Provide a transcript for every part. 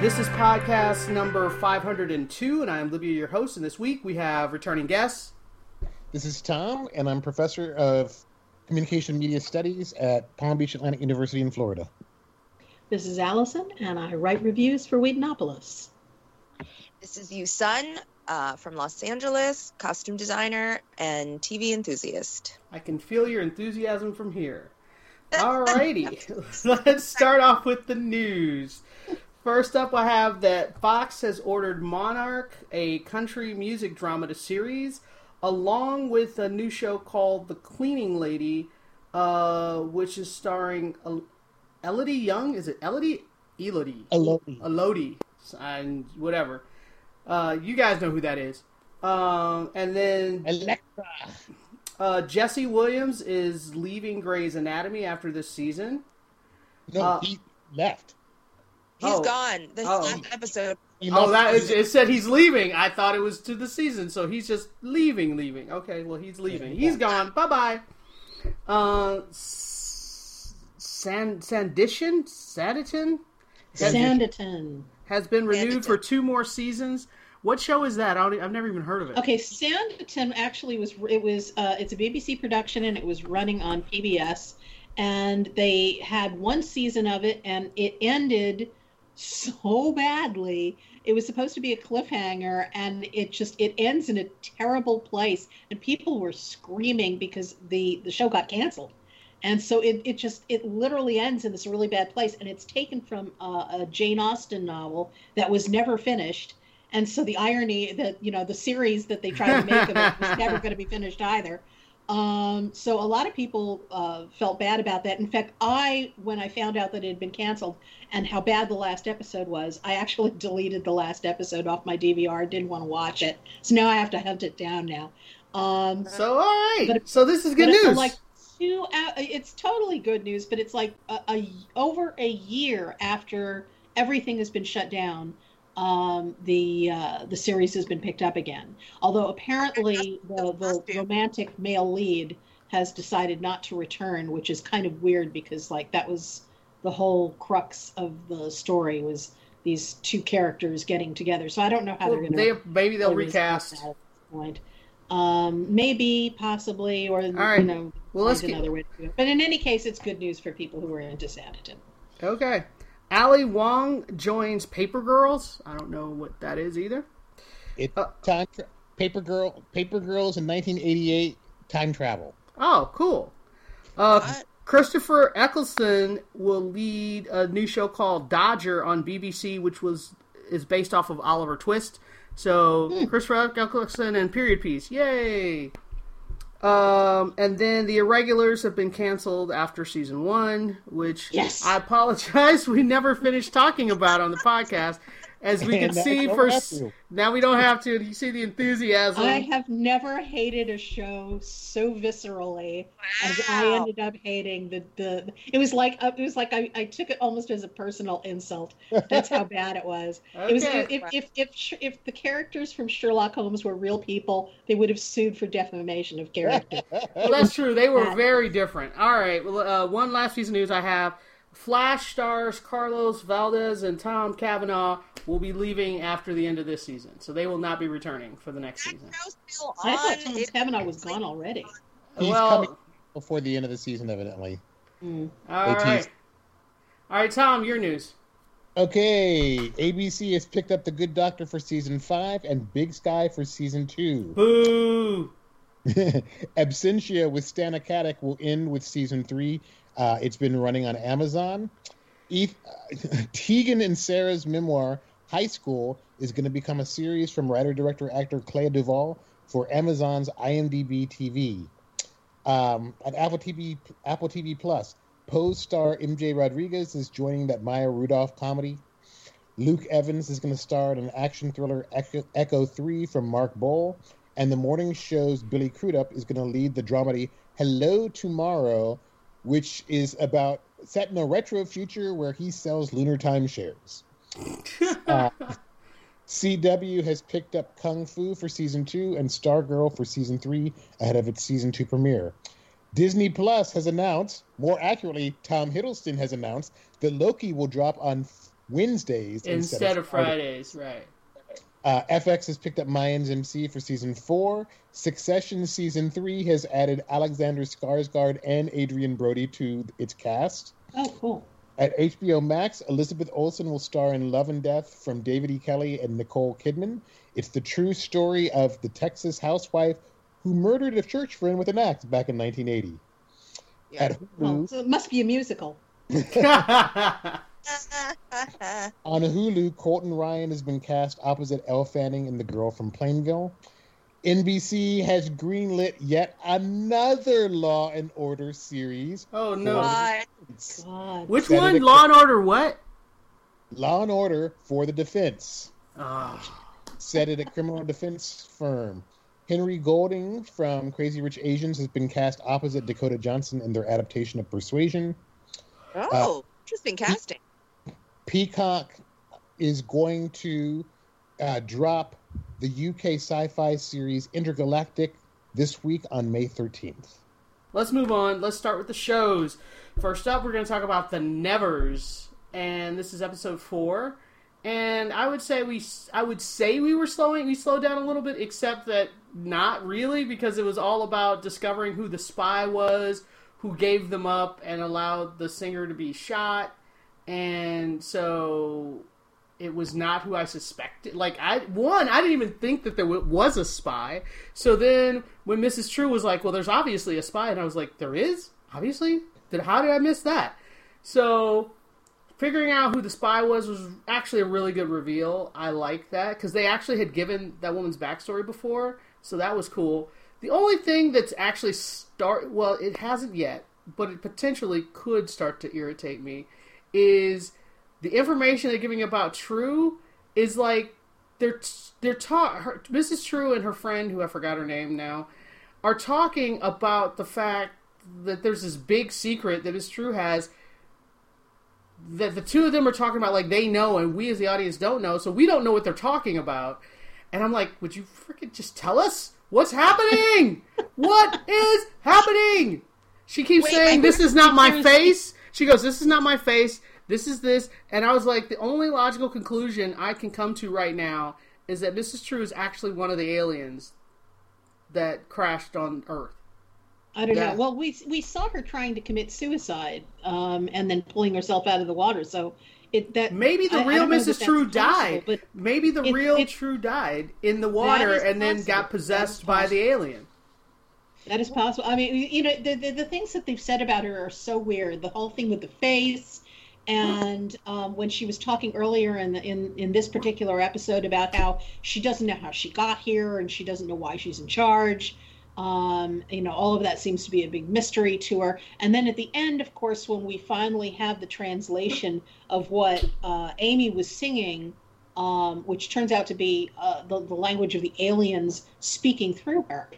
This is podcast number 502, and I'm Libya, your host. And this week we have returning guests. This is Tom, and I'm professor of communication media studies at Palm Beach Atlantic University in Florida. This is Allison, and I write reviews for Whedonopolis. This is you, Sun, uh, from Los Angeles, costume designer and TV enthusiast. I can feel your enthusiasm from here. Alrighty, let's start off with the news. First up, I have that Fox has ordered Monarch, a country music drama to series, along with a new show called The Cleaning Lady, uh, which is starring El- Elodie Yung. Is it Elodie? Elodie. Elodie. Elodie, and whatever. Uh, you guys know who that is. Um, and then Elektra. uh, Jesse Williams is leaving Grey's Anatomy after this season. No, Uh, he left. He's Oh. gone. This Oh. last episode. He Oh, left- that is, it said he's leaving. I thought it was to the season, so he's just leaving, leaving. Okay, well he's leaving. He's gone. Bye bye. Uh, S- San Sandition Sanditon Sanditon. has been renewed Sanditon. for two more seasons. What show is that? I don't, e, I've never even heard of it. Okay, Sanditon actually was it was uh, it's a BBC production and it was running on PBS, and they had one season of it and it ended so badly. It was supposed to be a cliffhanger and it just it ends in a terrible place and people were screaming because the the show got canceled. And so it, it just it literally ends in this really bad place and it's taken from uh, a Jane Austen novel that was never finished. And so the irony that you know the series that they tried to make of it was never going to be finished either. Um, so a lot of people uh, felt bad about that. In fact, I when I found out that it had been canceled and how bad the last episode was, I actually deleted the last episode off my DVR. Didn't want to watch it, so now I have to hunt it down now. Um, So all right. But- so this is good news. Like two, it's totally good news, but it's like a, a over a year after everything has been shut down. Um, the uh, the series has been picked up again. Although apparently the, the romantic male lead has decided not to return, which is kind of weird because like that was the whole crux of the story was these two characters getting together. So I don't know how Well, they're going to they, maybe they'll what it is recast. at this point. Um, maybe, possibly, or right. you know, Well, let's find get- another way to do it. But in any case, it's good news for people who are into Sanditon. Okay. Ali Wong joins Paper Girls. I don't know what that is either. It, Uh, time tra- Paper Girl, Paper Girls in 1988. Time travel. Oh, cool. Uh, Christopher Eccleston will lead a new show called Dodger on BBC, which was is based off of Oliver Twist. So Christopher Eccleston and Period Piece, yay! Um, and then the Irregulars have been canceled after season one, which Yes. I apologize we never finished talking about on the podcast. As we can And now see, for have s- to. now we don't have to. You see the enthusiasm. I have never hated a show so viscerally as I ended up hating the the. It was like uh, it was like I, I took it almost as a personal insult. That's how bad it was. It was Okay. if if if if the characters from Sherlock Holmes were real people, they would have sued for defamation of character. Well, that's true. They were very different. All right. Well, uh, one last piece of news I have: Flash stars Carlos Valdes and Tom Cavanagh will be leaving after the end of this season, so they will not be returning for the next season. I thought. Tom It- Cavanagh was gone already. He's well, coming before the end of the season, evidently. Mm. all They right. teased. All right, Tom, your news. Okay, ABC has picked up The Good Doctor for season five and Big Sky for season two. Boo! Absentia with Stana Katic will end with season three. Uh, it's been running on Amazon. Eth- Tegan and Sara's memoir, High School, is going to become a series from writer, director, actor Clea Duvall for Amazon's IMDb TV. Um, at Apple TV, Apple TV Plus, Pose star MJ Rodriguez is joining that Maya Rudolph comedy. Luke Evans is going to star in an action thriller Echo, Echo 3 from Mark Boal. And the morning show's Billy Crudup is going to lead the dramedy Hello Tomorrow, which is about set in a retro future where he sells lunar timeshares. uh, CW has picked up Kung Fu for season two and Stargirl for season three ahead of its season two premiere. Disney Plus has announced, more accurately, Tom Hiddleston has announced that Loki will drop on Wednesdays instead, instead of, of Fridays. Right. Uh, FX has picked up Mayans MC for season four. Succession season three has added Alexander Skarsgård and Adrien Brody to its cast. Oh, cool. At HBO Max, Elizabeth Olsen will star in Love and Death from David E. Kelley and Nicole Kidman. It's the true story of the Texas housewife who murdered a church friend with an axe back in 1980. Yeah. At Hulu, well, so it must be a musical. On Hulu, Colton Ryan has been cast opposite Elle Fanning in The Girl from Plainville. NBC has greenlit yet another Law and Order series. Oh no! God. Which Set one? Law and Order what? Law and Order for the Defense. Oh. Set at a criminal defense firm. Henry Golding from Crazy Rich Asians has been cast opposite Dakota Johnson in their adaptation of Persuasion. Oh, uh, interesting casting. Peacock is going to uh, drop the UK sci-fi series Intergalactic this week on May 13th. Let's move on. Let's start with the shows. First up, we're going to talk about the Nevers, and this is episode four. And I would say we, I would say we were slowing, we slowed down a little bit, except that not really, because it was all about discovering who the spy was, who gave them up, and allowed the singer to be shot. And so it was not who I suspected. Like I one, I didn't even think that there was a spy. So then when Mrs. True was like, "Well, there's obviously a spy," and I was like, "There is obviously." Did how did I miss that? So figuring out who the spy was was actually a really good reveal. I like that because they actually had given that woman's backstory before, so that was cool. The only thing that's actually start well, it hasn't yet, but it potentially could start to irritate me is the information they're giving about True is like they're they're taught her Mrs. True and her friend who I forgot her name now are talking about the fact that there's this big secret that Mrs. True has that the two of them are talking about like they know and we as the audience don't know so we don't know what they're talking about and I'm like would you freaking just tell us what's happening what is happening she keeps Wait, saying this is not my face she goes this is not my face this is this, and I was like, the only logical conclusion I can come to right now is that Mrs. True is actually one of the aliens that crashed on Earth. I don't yeah. know. Well, we we saw her trying to commit suicide, um, and then pulling herself out of the water. So it that maybe the I, real I Mrs. True died, but maybe the it, real it, True died in the water and then got possessed by the alien. That is possible. I mean, you know, the, the, the things that they've said about her are so weird. The whole thing with the face, and um, when she was talking earlier in, the, in in this particular episode about how she doesn't know how she got here and she doesn't know why she's in charge, um, you know, all of that seems to be a big mystery to her. And then at the end, of course, when we finally have the translation of what uh, Amy was singing, um, which turns out to be uh, the, the language of the aliens speaking through her.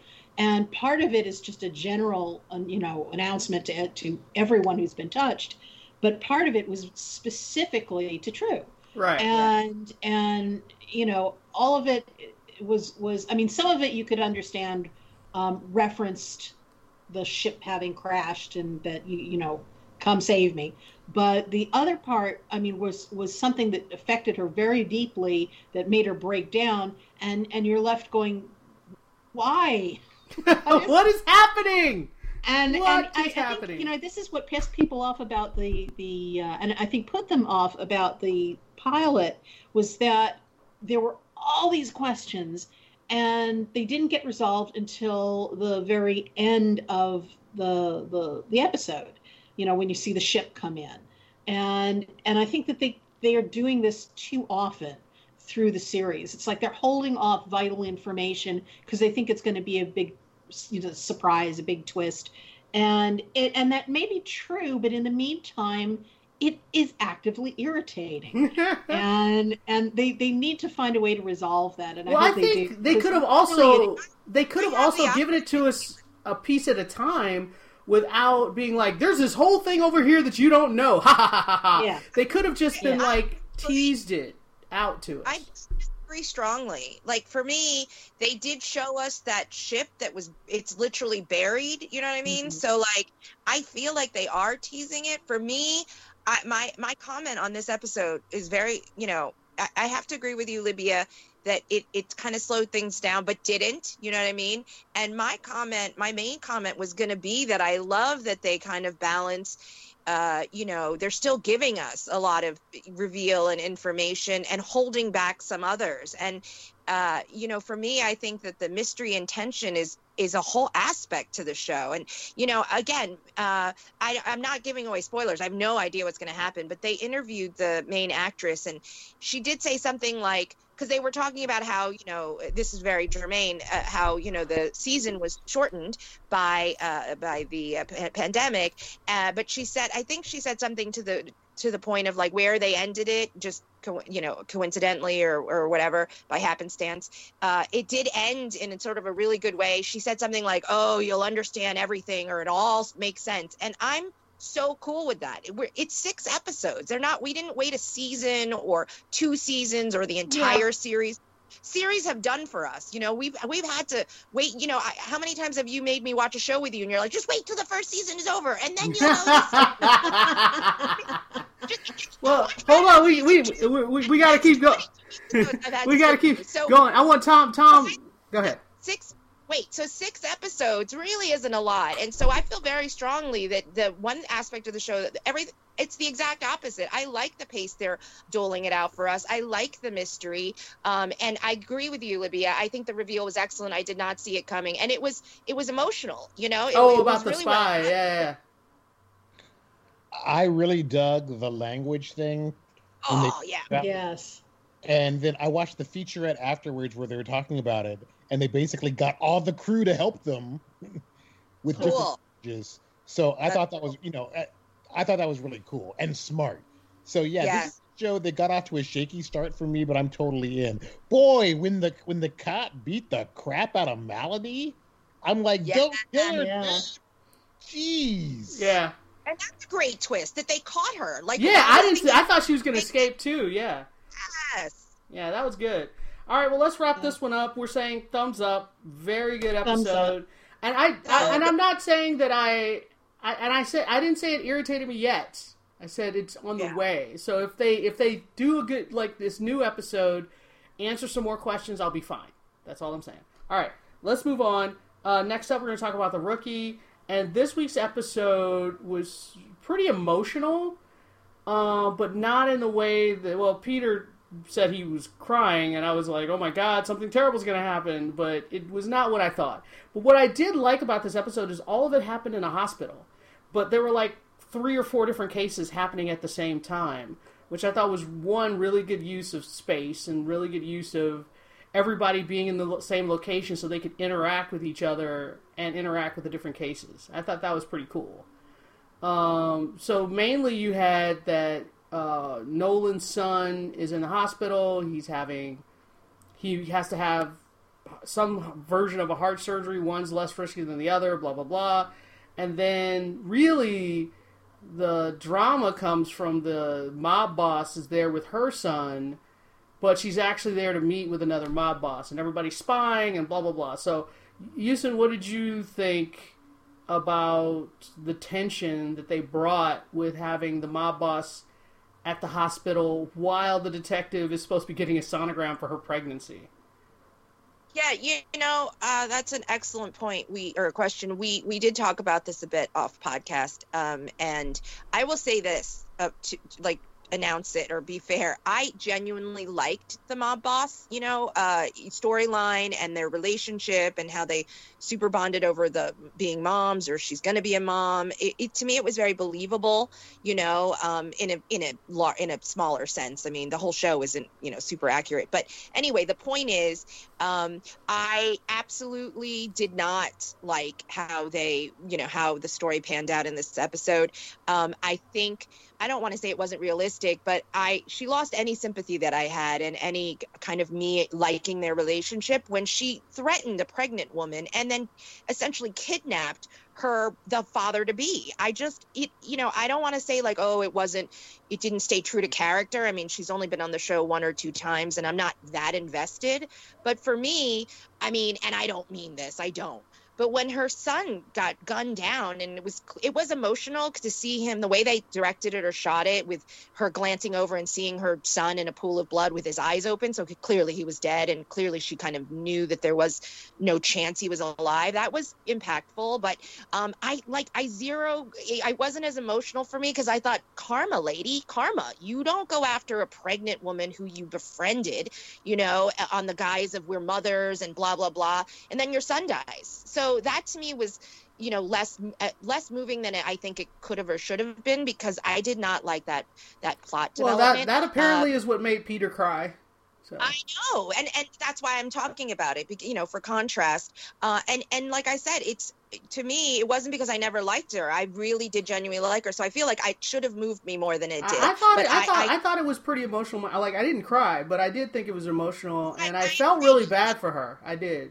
And part of it is just a general, um, you know, announcement to, to everyone who's been touched but part of it was specifically to True. Right. And yeah. and you know all of it was was I mean some of it you could understand um, referenced the ship having crashed and that you you know come save me but the other part i mean was was something that affected her very deeply that made her break down and and you're left going why what is happening and, what and I, I, think you know this is what pissed people off about the the uh, and I think put them off about the pilot was that there were all these questions and they didn't get resolved until the very end of the the the episode. You know when you see the ship come in, and and I think that they they are doing this too often through the series. It's like they're holding off vital information because they think it's going to be a big you know, surprise, a big twist, and it and that may be true, but in the meantime, it is actively irritating. and and they they need to find a way to resolve that. And well, I I hope they think do. they could have also really they could have Yeah, also yeah. given it to us a piece at a time without being like, "There's this whole thing over here that you don't know." Ha ha ha ha ha. Yeah. They could have just been Yeah. like teased it out to us. I disagree strongly. Like for me, they did show us that ship that was it's literally buried. You know what I mean? Mhm. So like, I feel like they are teasing it. For me, I, my my comment on this episode is very, you know, I, I have to agree with you, Libya, that it it kind of slowed things down, but didn't. You know what I mean? And my comment, my main comment was going to be that I love that they kind of balance uh, you know, they're still giving us a lot of reveal and information and holding back some others. And, uh, you know, for me, I think that the mystery and tension is is a whole aspect to the show. And, you know, again, uh, I, I'm not giving away spoilers. I have no idea what's going to happen, but they interviewed the main actress and she did say something like, because they were talking about how, you know, this is very germane, uh, how, you know, the season was shortened by uh, by the uh, pa- pandemic. Uh, but she said, I think she said something to the to the point of like where they ended it, just co- you know, coincidentally or or whatever by happenstance. Uh, it did end in a sort of a really good way. She said something like, "Oh, you'll understand everything, or it all makes sense." And I'm so cool with that. We're, it's six episodes. They're not. We didn't wait a season or two seasons or the entire series. Series have done for us. You know, we've we've had to wait. You know, I, how many times have you made me watch a show with you, and you're like, just wait till the first season is over, and then you'll know. Well, hold on, we we we, we, we got to keep going. We got to keep. So going. I want Tom. Tom, go ahead. six wait so six episodes really isn't a lot. And so i feel very strongly that the one aspect of the show that every it's the exact opposite. I like the pace they're doling it out for us. I like the mystery. Um, and i agree with you libya. I think the reveal was excellent. I did not see it coming. And it was it was emotional you know? It, Oh, it about was the really spy. well- yeah, yeah. I really dug the language thing. when they- oh yeah. That- yes. And then I watched the featurette afterwards where they were talking about it, and they basically got all the crew to help them with different cool. So I That's thought that was, you know, I, I thought that was really cool and smart. So yeah, Yeah. this show they got off to a shaky start for me, but I'm totally in. Boy, when the when the cop beat the crap out of Maladie, I'm like, Yeah. don't kill her. Yeah. Jeez. Yeah, and that's a great twist that they caught her like yeah. I didn't. See, I thought she was gonna escape too. Yeah, yes yeah. That was good. All right, well, let's wrap this one up. We're saying thumbs up. Very good episode. And I, I and I'm not saying that I, I and I said I didn't say it irritated me yet. I said it's on the Yeah. way. So if they if they do a good like this new episode, answer some more questions, I'll be fine. That's all I'm saying. All right, let's move on. Uh, next up, we're going to talk about the rookie. And this week's episode was pretty emotional, uh, but not in the way that well, Peter said he was crying, and I was like, oh my god, something terrible is going to happen. But it was not what I thought. But what I did like about this episode is all of it happened in a hospital, but there were like three or four different cases happening at the same time, which I thought was one really good use of space and really good use of everybody being in the same location so they could interact with each other and interact with the different cases. I thought that was pretty cool. Um, so mainly you had that uh, Nolan's son is in the hospital. He's having he has to have some version of a heart surgery. One's less risky than the other. Blah blah blah. And then really the drama comes from the mob boss is there with her son, but she's actually there to meet with another mob boss, and everybody's spying and blah blah blah. So, Houston, what did you think about the tension that they brought with having the mob boss at the hospital while the detective is supposed to be getting a sonogram for her pregnancy? Yeah, you, you know, uh, that's an excellent point. We or a question. We we did talk about this a bit off podcast, um, and I will say this uh, to like announce it or be fair. I genuinely liked the mob boss, you know, uh, storyline and their relationship and how they super bonded over the being moms or she's going to be a mom. It, it to me it was very believable, you know, um, in a in a in a smaller sense. I mean, the whole show isn't you know super accurate, but anyway, the point is um, I absolutely did not like how they, you know, how the story panned out in this episode. Um, I think I don't want to say it wasn't realistic, but I she lost any sympathy that I had and any kind of me liking their relationship when she threatened a pregnant woman and then essentially kidnapped her the father to be. I just it you know, I don't want to say like oh it wasn't it didn't stay true to character. I mean, she's only been on the show one or two times and I'm not that invested, but for me, I mean, and I don't mean this, I don't but when her son got gunned down and it was it was emotional to see him the way they directed it or shot it with her glancing over and seeing her son in a pool of blood with his eyes open. So clearly he was dead and clearly she kind of knew that there was no chance he was alive. That was impactful. But um i like i zero i wasn't as emotional for me because i thought karma lady karma. You don't go after a pregnant woman who you befriended you know on the guise of we're mothers and blah blah blah and then your son dies. So that to me was you know less uh, less moving than I think it could have or should have been because I did not like that that plot well, development. that that apparently Uh, is what made Peter cry. So. I know, and and that's why I'm talking about it. You know, for contrast, uh, and and like I said, it's to me, it wasn't because I never liked her. I really did genuinely like her, so I feel like I should have moved me more than it did. I, I thought it, I, I- thought I- thought it was pretty emotional. Like I didn't cry, but I did think it was emotional, and I, felt really bad for her. I did.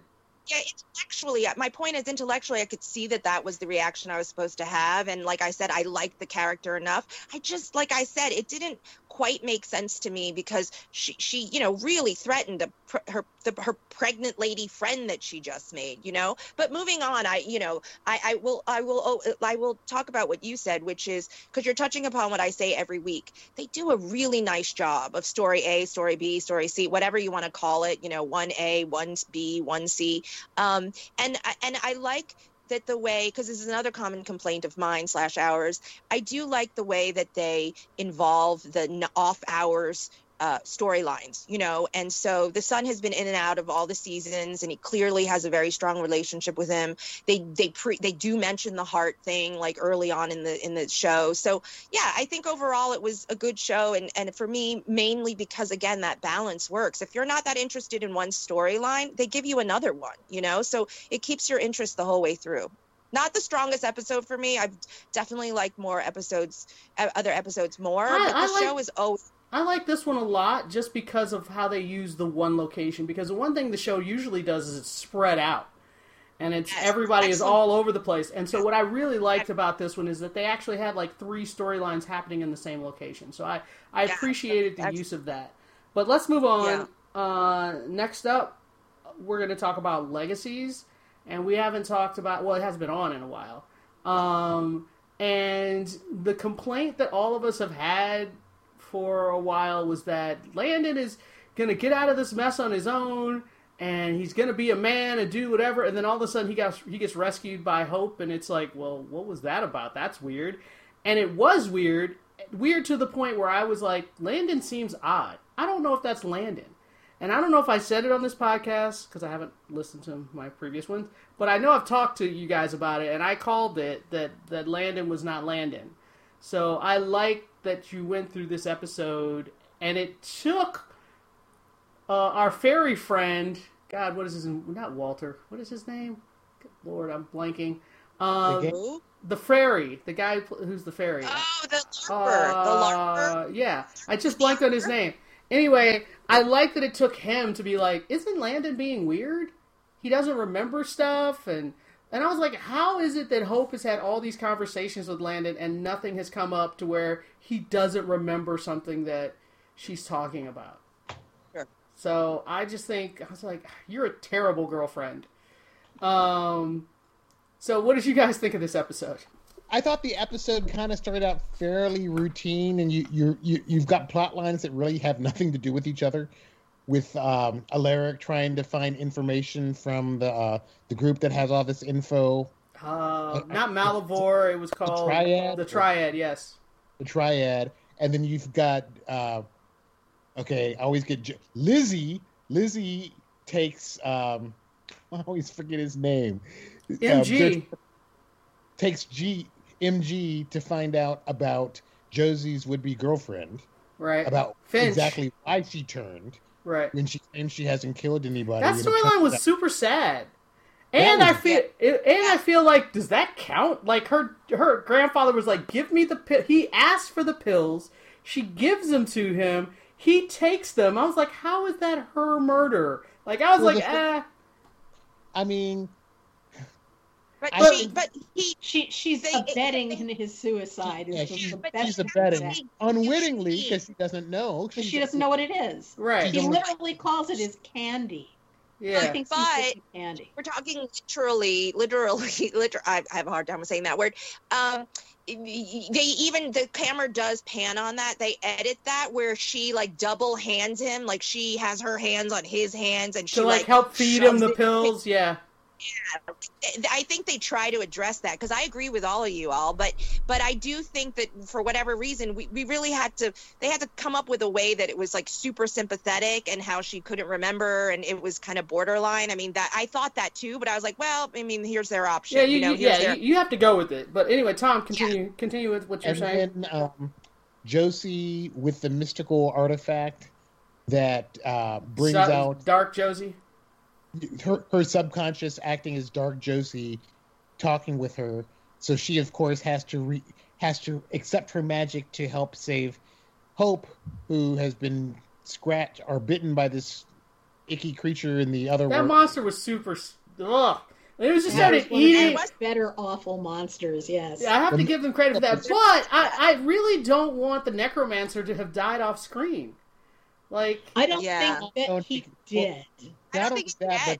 Yeah intellectually uh, my point is intellectually i could see that that was the reaction i was supposed to have and like i said i liked the character enough. I just like i said it didn't quite make sense to me because she she you know really threatened a, her the, her pregnant lady friend that she just made you know? But moving on i you know i i will i will oh, i will talk about what you said which is because you're touching upon what i say every week. They do a really nice job of story a story b story c whatever you want to call it you know 1a 1b 1c um, and and I like that the way because this is another common complaint of mine slash ours. I do like the way that they involve the off hours. Uh, storylines, you know, and so the son has been in and out of all the seasons, and he clearly has a very strong relationship with him. They they pre they do mention the heart thing like early on in the in the show, so yeah, I think overall it was a good show, and and for me mainly because again that balance works. If you're not that interested in one storyline, they give you another one, you know, so it keeps your interest the whole way through. Not the strongest episode for me. I've definitely liked more episodes, other episodes more, I- but the I like- show is always I like this one a lot just because of how they use the one location. Because the one thing the show usually does is it's spread out, and it's Yes, everybody is all over the place. And so what I really liked about this one is that they actually had like three storylines happening in the same location. So I I Yeah, appreciated the use of that. But let's move on. Yeah. Uh, next up, we're going to talk about legacies, and we haven't talked about. Well, it has been on in a while. Um, and the complaint that all of us have had for a while was that Landon is going to get out of this mess on his own and he's going to be a man and do whatever and then all of a sudden he got he gets rescued by Hope and it's like, "Well, what was that about? That's weird." And it was weird, weird to the point where I was like, "Landon seems odd." I don't know if that's Landon. And I don't know if I said it on this podcast because I haven't listened to my previous ones, but I know I've talked to you guys about it, and I called it that that Landon was not Landon. So I like that you went through this episode, and it took uh, our fairy friend. God, what is his? Not Walter. What is his name? Good Lord, I'm blanking. Um, The the fairy, the guy who's the fairy. Oh, the larper. the larper. Uh, Yeah, I just blanked on his name. Anyway, I like that it took him to be like, "Isn't Landon being weird? He doesn't remember stuff." And and I was like, "How is it that Hope has had all these conversations with Landon and nothing has come up to where he doesn't remember something that she's talking about?" Sure. So I just think I was like, "You're a terrible girlfriend." Um. So what did you guys think of this episode? I thought the episode kind of started out fairly routine, and you you, you you've got plot lines that really have nothing to do with each other. With um, Alaric trying to find information from the uh, the group that has all this info, Uh, not Malivore. It was called the Triad? The Triad. Yes. the Triad, and then you've got uh, okay, I always get Lizzie. Lizzie takes um, I always forget his name. Uh, MG. there's- takes G MG to find out about Josie's would-be girlfriend, Right. about Finch. exactly why she turned Right. when she claims she hasn't killed anybody. That storyline was out- super sad. And I feel, and I feel like, does that count? Like her, her grandfather was like, "Give me the pill." He asked for the pills. She gives them to him. He takes them. I was like, "How is that her murder?" Like I was Well, like, "Ah." I mean, But I- she, but he, She she's They- abetting in his suicide. Yeah, is the she's- best she's abetting. say unwittingly because she doesn't know. Because she doesn't know what it is. Right. He She's literally calls it his candy. He Yeah. thinks But- he's candy. we're talking literally, literally, liter- I, I have a hard time saying that word. Um, they even the camera does pan on that. They edit that where she like double hands him, like she has her hands on his hands, and she To like help feed him the it- pills. Yeah. I think they try to address that because I agree with all of you all, but but I do think that for whatever reason we, we really had to they had to come up with a way that it was like super sympathetic and how she couldn't remember and it was kind of borderline. I mean that I thought that too, but I was like, well, I mean here's their option. Yeah, you, know, you- here's yeah, their- you, you have to go with it. But anyway, Tom, continue continue with what you're and saying. then um, Josie with the mystical artifact that uh, brings Su- out Dark Josie. Her, her subconscious acting as Dark Josie, talking with her. So she, of course, has to re- has to accept her magic to help save Hope, who has been scratched or bitten by this icky creature in the other That world. monster was super. Ugh. It was just That started was one of eating. better awful monsters. Yes. I have to give them credit for that, but I, I really don't want the necromancer to have died off screen. Like, I don't Yeah. think that he think- did. I don't think he's that, dead. but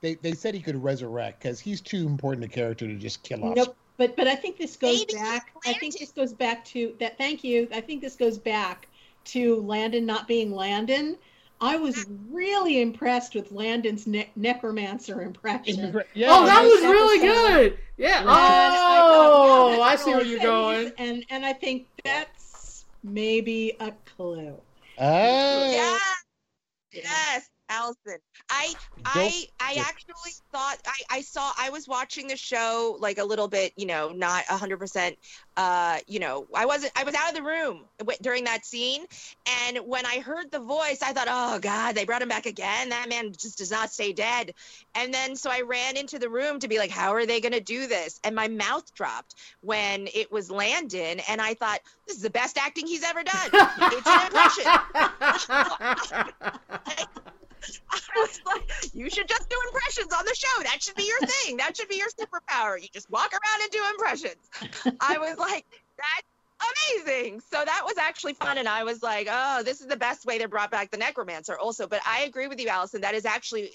they, they said he could resurrect because he's too important a character to just kill off. Nope. But but I think this goes Maybe back. I think this goes back to that. Thank you. I think this goes back to Landon not being Landon. I was really impressed with Landon's ne- necromancer impression. Yeah, oh, that was really good. Yeah. And I Oh, wow, I see where you're going. And and I think that's maybe a clue. Oh, Yeah. Yes, Allison. I I I actually thought I, I saw I was watching the show like a little bit, you know, not a hundred percent uh, you know, I wasn't I was out of the room w- during that scene and when I heard the voice, I thought, "Oh god, they brought him back again. That man just does not stay dead." And then so I ran into the room to be like, "How are they going to do this?" And my mouth dropped when it was Landon and I thought, "This is the best acting he's ever done." it's an impression. I was like, you should just do impressions on the show. That should be your thing. That should be your superpower. You just walk around and do impressions. I was like, that's amazing. So that was actually fun. And I was like, oh, this is the best way they brought back the necromancer also. But I agree with you, Allison. That is actually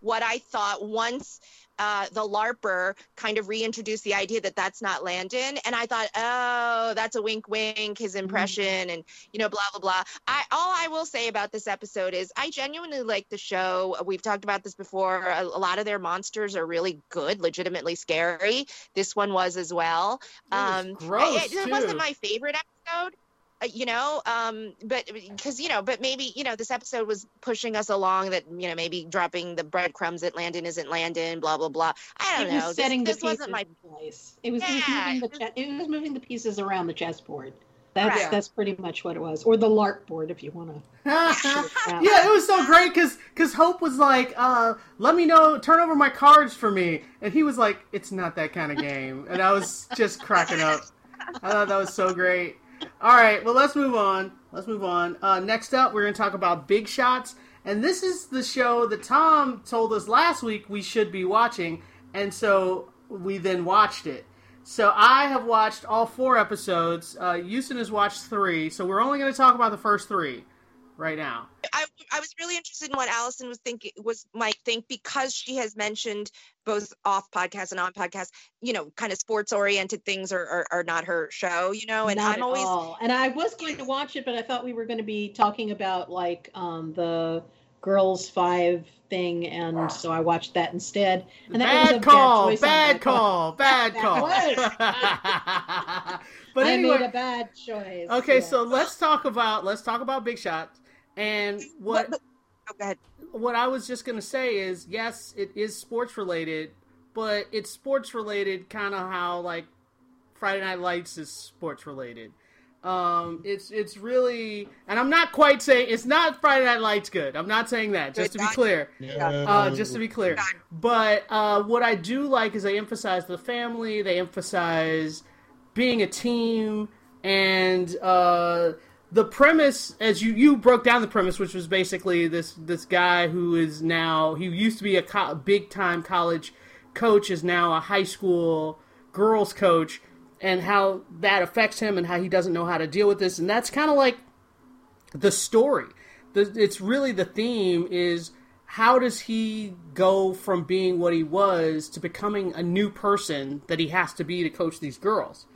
what I thought once uh, the LARPer kind of reintroduced the idea that that's not Landon. And I thought, oh, that's a wink, wink, his impression, and you know, blah blah blah. I all I will say about this episode is I genuinely like the show. We've talked about this before. A, a lot of their monsters are really good, legitimately scary. This one was as well. Um, gross, it, it wasn't my favorite episode. Uh, you know, um, but because you know, but maybe you know, this episode was pushing us along that you know maybe dropping the breadcrumbs that Landon isn't Landon, blah blah blah. I don't it know. was This, setting this the pieces wasn't my in place. It was, it was moving the che- it was moving the pieces around the chessboard. That's Correct. that's pretty much what it was, or the LARP board, if you want to. yeah, it was so great because Hope was like, uh, "Let me know, turn over my cards for me," and he was like, "It's not that kind of game," and I was just cracking up. I thought that was so great. All right, well, let's move on. Let's move on. Uh, next up, we're going to talk about Big Shots, and this is the show that Tom told us last week we should be watching, and so we then watched it. So I have watched all four episodes. Uh, Houston has watched three, so we're only going to talk about the first three right now. I, I was really interested in what Allison was thinking was might think because she has mentioned both off podcast and on podcast, you know, kind of sports oriented things are, are, are not her show, you know, and Not I'm at always all. And I was going to watch it, but I thought we were going to be talking about like um, the girls five thing, and so I watched that instead. And that was a bad call, choice bad my part. call, bad call. was. but I anyway, made a bad choice. okay, yeah. so let's talk about let's talk about Big Shots. And what oh, go ahead. what I was just gonna say is, yes, it is sports related, but it's sports related kind of how like Friday Night Lights is sports related. Um, it's it's really, and I'm not quite saying it's not Friday Night Lights good. I'm not saying that. Just to be clear. Uh, just to be clear. But uh, what I do like is they emphasize the family. They emphasize being a team, and uh, the premise, as you you broke down the premise, which was basically this this guy who is now he used to be a co- big time college coach is now a high school girls coach, and how that affects him and how he doesn't know how to deal with this, and that's kind of like the story. The, it's really the theme is how does he go from being what he was to becoming a new person that he has to be to coach these girls.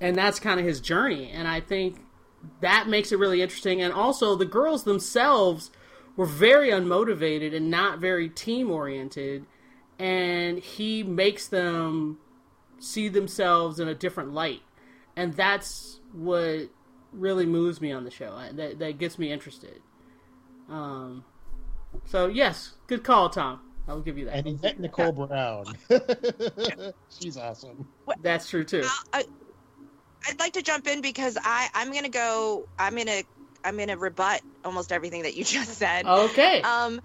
And that's kind of his journey. And I think that makes it really interesting. And also, the girls themselves were very unmotivated and not very team oriented. And he makes them see themselves in a different light. And that's what really moves me on the show. That, that gets me interested. Um, so, yes, good call, Tom. I'll give you that. And Yvette Nicole Brown. She's awesome. That's true, too. I, I'd like to jump in because I I'm gonna go. I'm gonna I'm gonna rebut almost everything that you just said. Okay. Um,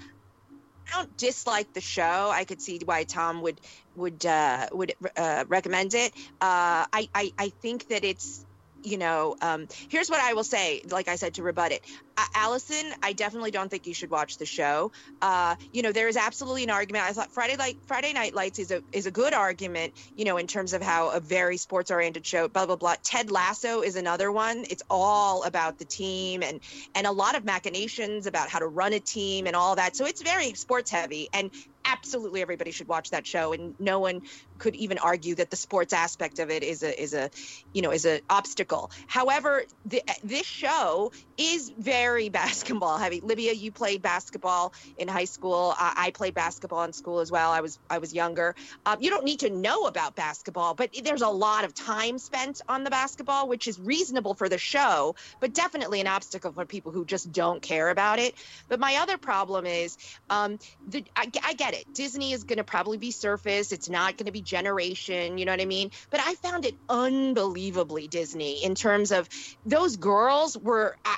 I don't dislike the show. I could see why Tom would would uh, would uh, recommend it. Uh, I, I I think that it's you know um, here's what I will say. Like I said to rebut it, uh, Allison, I definitely don't think you should watch the show. Uh, you know there is absolutely an argument. I thought Friday Friday Night Lights is a is a good argument. You know in terms of how a very sports oriented show. Blah blah blah. Ted Lasso is another one. It's all about the team and and a lot of machinations about how to run a team and all that. So it's very sports heavy and absolutely everybody should watch that show and no one could even argue that the sports aspect of it is a is a you know is a obstacle. However, the, this show is very basketball heavy. Libya, you played basketball in high school. I, I played basketball in school as well. I was I was younger. Um, you don't need to know about basketball, but there's a lot of time spent on the basketball, which is reasonable for the show, but definitely an obstacle for people who just don't care about it. But my other problem is, um, the, I, I get it. Disney is going to probably be surface. It's not going to be generation. You know what I mean? But I found it unbelievably Disney in terms of those girls were, I,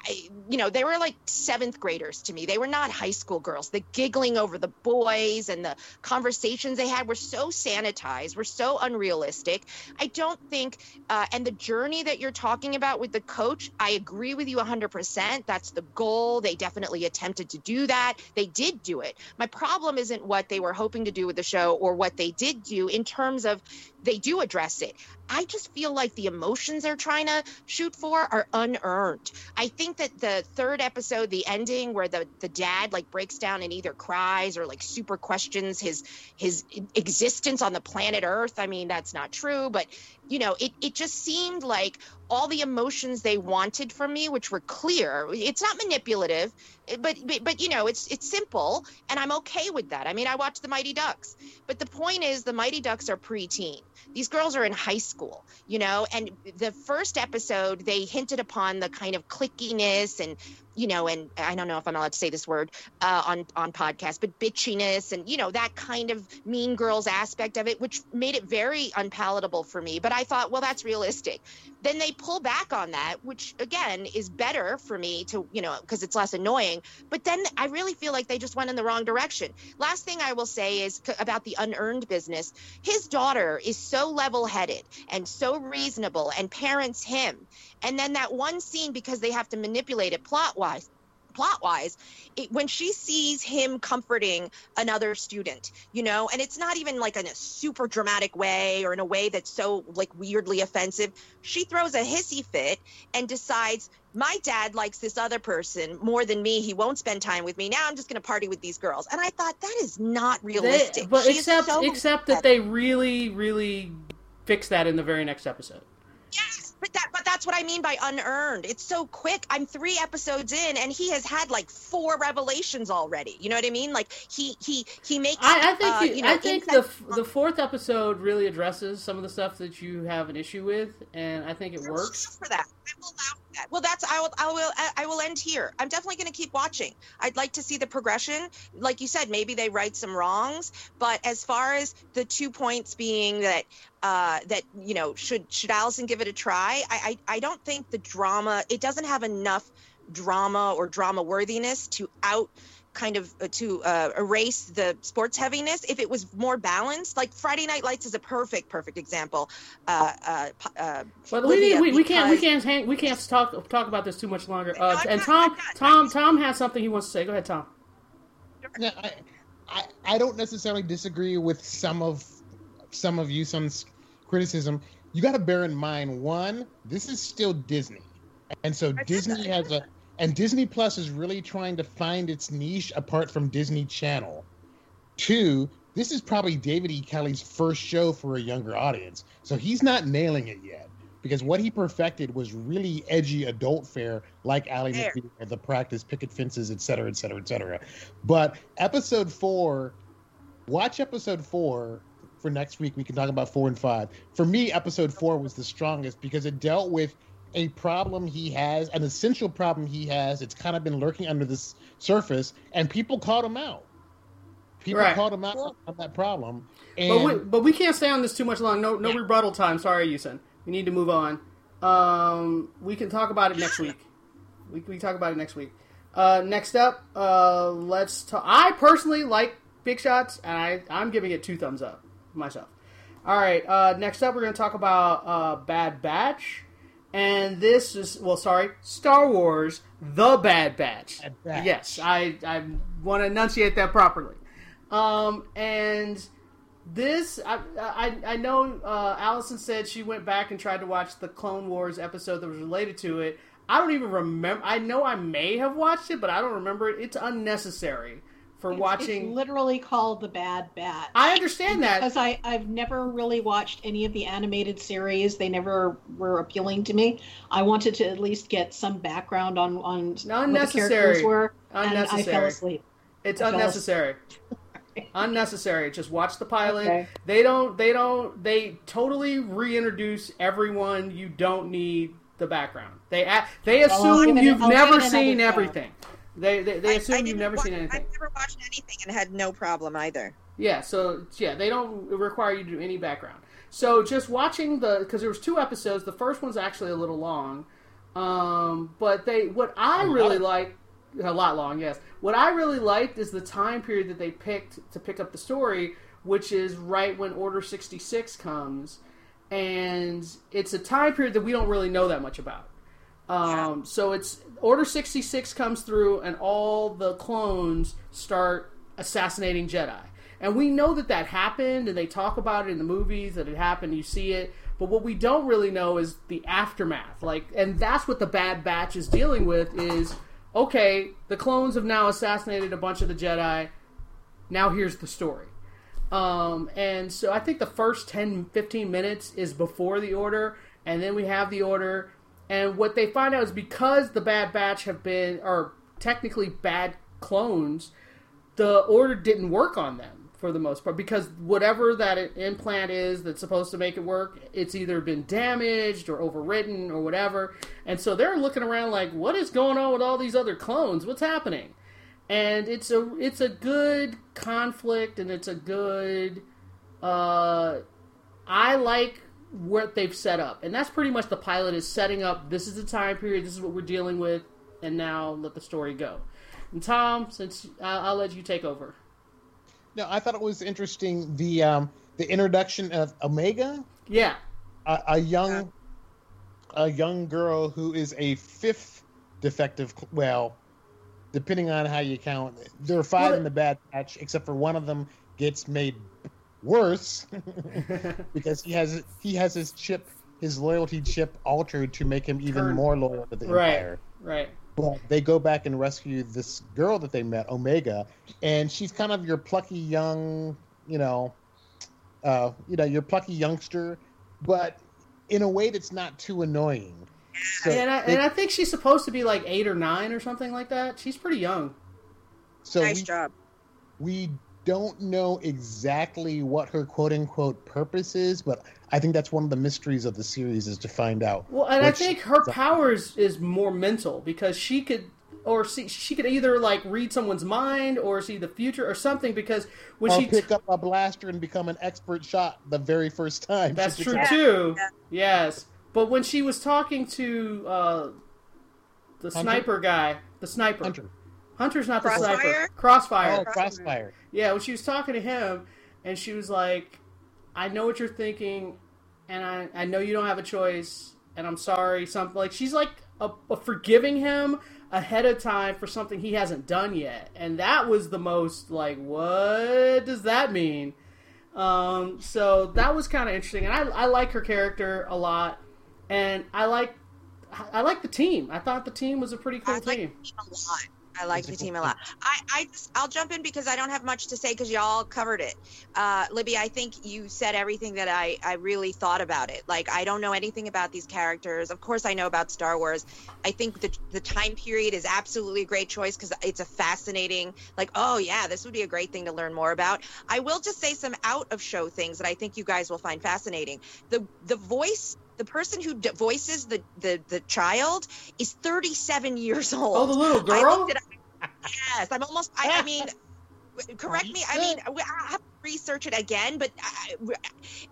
you know, they were like seventh graders to me. They were not high school girls. The giggling over the boys and the conversations they had were so sanitized, were so unrealistic. I don't think, uh, and the journey that you're talking about with the coach, I agree with you 100%. That's the goal. They definitely attempted to do that. They did do it. My problem isn't what they were hoping to do with the show or what they did do in terms of they do address it. I just feel like the emotions they're trying to shoot for are unearned. I think that the third episode, the ending where the the dad like breaks down and either cries or like super questions his his existence on the planet Earth. I mean, that's not true, but you know, it it just seemed like all the emotions they wanted from me, which were clear. It's not manipulative, but but, but you know, it's it's simple, and I'm okay with that. I mean, I watched the Mighty Ducks, but the point is, the Mighty Ducks are preteen. These girls are in high school, you know, and the first episode they hinted upon the kind of clickiness and you know, and I don't know if I'm allowed to say this word uh, on on podcast, but bitchiness and you know that kind of mean girls aspect of it, which made it very unpalatable for me. But I thought, well, that's realistic. Then they pull back on that, which again is better for me to you know because it's less annoying. But then I really feel like they just went in the wrong direction. Last thing I will say is c- about the unearned business. His daughter is so level-headed and so reasonable, and parents him. And then that one scene because they have to manipulate it plot wise plot wise it, when she sees him comforting another student you know and it's not even like in a super dramatic way or in a way that's so like weirdly offensive she throws a hissy fit and decides my dad likes this other person more than me. He won't spend time with me. Now i'm just going to party with these girls. And i thought that is not They- realistic. but She except so- except that they really really fix that in the very next episode. Yes, but that but that's what I mean by unearned. It's so quick. I'm three episodes in, and he has had like four revelations already. You know what I mean? Like he he he makes. I, I think uh, you, you know, I think the the fourth episode really addresses some of the stuff that you have an issue with, and I think it works. for that. I will allow for that. Well, that's I will I will I will end here. I'm definitely going to keep watching. I'd like to see the progression. Like you said, maybe they right some wrongs, but as far as the two points being that uh, that you know should should Allison give it a try? I, I I don't think the drama it doesn't have enough drama or drama worthiness to out kind of uh, to uh, erase the sports heaviness if it was more balanced like friday night lights is a perfect perfect example uh, uh, p- uh, But we, we, we can't we can't hang, we can't talk talk about this too much longer. No, Uh, I'm and not- Tom I'm not. Tom Tom has something he wants to say. Go ahead, Tom. Yeah, I, I, I don't necessarily disagree with some of some of Yusun's criticism. You got to bear in mind, one, this is still Disney, and so get Disney has a, and Disney Plus is really trying to find its niche apart from Disney Channel. Two, this is probably David E. Kelley's first show for a younger audience, so he's not nailing it yet. Because what he perfected was really edgy adult fare, like Ally. McBeal, The Practice, Picket Fences, et cetera, et cetera, et cetera. But episode four, watch episode four for next week. We can talk about four and five. For me, episode four was the strongest because it dealt with a problem he has, an essential problem he has. It's kind of been lurking under the surface, and people called him out. People Right. called him out on that problem. And But we, but we can't stay on this too much long. No no rebuttal time. Sorry, Yusen. We need to move on. Um, we can talk about it next week. We we can talk about it next week. Uh, next up, uh, let's talk. I personally like Big Shots, and I I'm giving it two thumbs up myself. All right. Uh, next up, we're going to talk about uh, Bad Batch, and this is well, sorry, Star Wars: The Bad Batch. Bad Batch. Yes, I I want to enunciate that properly. Um, and this I I, I know uh, Allison said she went back and tried to watch the Clone Wars episode that was related to it. I don't even remember. I know I may have watched it, but I don't remember it. It's unnecessary for It's- watching. It's literally called the Bad Bat. I understand that. because I I've never really watched any of the animated series. They never were appealing to me. I wanted to at least get some background on on what the Unnecessary. characters were, and I fell asleep. It's I unnecessary. unnecessary. Just watch the pilot. Okay. They don't. They don't. They totally reintroduce everyone. You don't need the background. They they assume you've never seen everything. They they, they I- I assume you've never wa- seen anything. I've never watched anything and had no problem either. Yeah, so yeah, they don't require you to do any background. So just watching the because there was two episodes. The first one's actually a little long, um, but they what I really like a lot long. Yes, what I really liked is the time period that they picked to pick up the story, which is right when Order sixty six comes, and it's a time period that we don't really know that much about. Um, so it's Order 66 comes through, and all the clones start assassinating Jedi. And we know that that happened, and they talk about it in the movies that it happened. You see it, but what we don't really know is the aftermath. Like, and that's what the Bad Batch is dealing with. Is okay, the clones have now assassinated a bunch of the Jedi. Now here's the story. Um, and so I think the first 10, 15 minutes is before the order, and then we have the order. And what they find out is because the Bad Batch have been, or technically bad clones, the order didn't work on them for the most part because whatever that implant is that's supposed to make it work, it's either been damaged or overwritten or whatever. And so they're looking around like, what is going on with all these other clones? What's happening? And it's a it's a good conflict and it's a good uh I like what they've set up. And that's pretty much the pilot is setting up this is the time period, this is what we're dealing with, and now let the story go. And Tom, since I'll, I'll let you take over. no, I thought it was interesting the um, the introduction of Omega, Yeah, a, a young a young girl who is a fifth defective. Well, depending on how you count, there are five Well, in the Bad Batch, except for one of them gets made worse because he has he has his chip, his loyalty chip, altered to make him even Turn- more loyal to the right, Empire. right. But they go back and rescue this girl that they met, Omega, and she's kind of your plucky young, you know, uh, you know, your plucky youngster, but in a way that's not too annoying. So and, I, they- and I think she's supposed to be like eight or nine or something like that. She's pretty young. so nice we, job. we don't know exactly what her quote unquote purpose is, but I think that's one of the mysteries of the series is to find out. Well, and I think her powers is more mental because she could, or see, she could either like read someone's mind or see the future or something. Because when or she, pick up a blaster and become an expert shot the very first time. that's true picks too. Yeah. Yes, But when she was talking to uh, the Hunter? sniper guy, the sniper, Hunter. Hunter's not the Crosshair? sniper. Crosshair. Oh, Crosshair. Yeah, when she was talking to him, and she was like, "I know what you're thinking, and I I know you don't have a choice, and I'm sorry." Something like she's like a, a forgiving him ahead of time for something he hasn't done yet, and that was the most like, what does that mean? Um, so that was kind of interesting, and I I like her character a lot, and I like I like the team. I thought the team was a pretty cool I like team. the team a lot. I like the team a lot. I, I just, I'll jump in because I don't have much to say because y'all covered it. Uh, Libby, I think you said everything that I, I really thought about it. Like, I don't know anything about these characters. Of course, I know about Star Wars. I think the, the time period is absolutely a great choice because it's a fascinating, like, oh, yeah, this would be a great thing to learn more about. I will just say some out of show things that I think you guys will find fascinating. The, the voice the person who voices the, the the child is 37 years old. Oh, the little girl. Yes, I'm almost. I, I mean, correct me. I mean, I have to research it again, but I,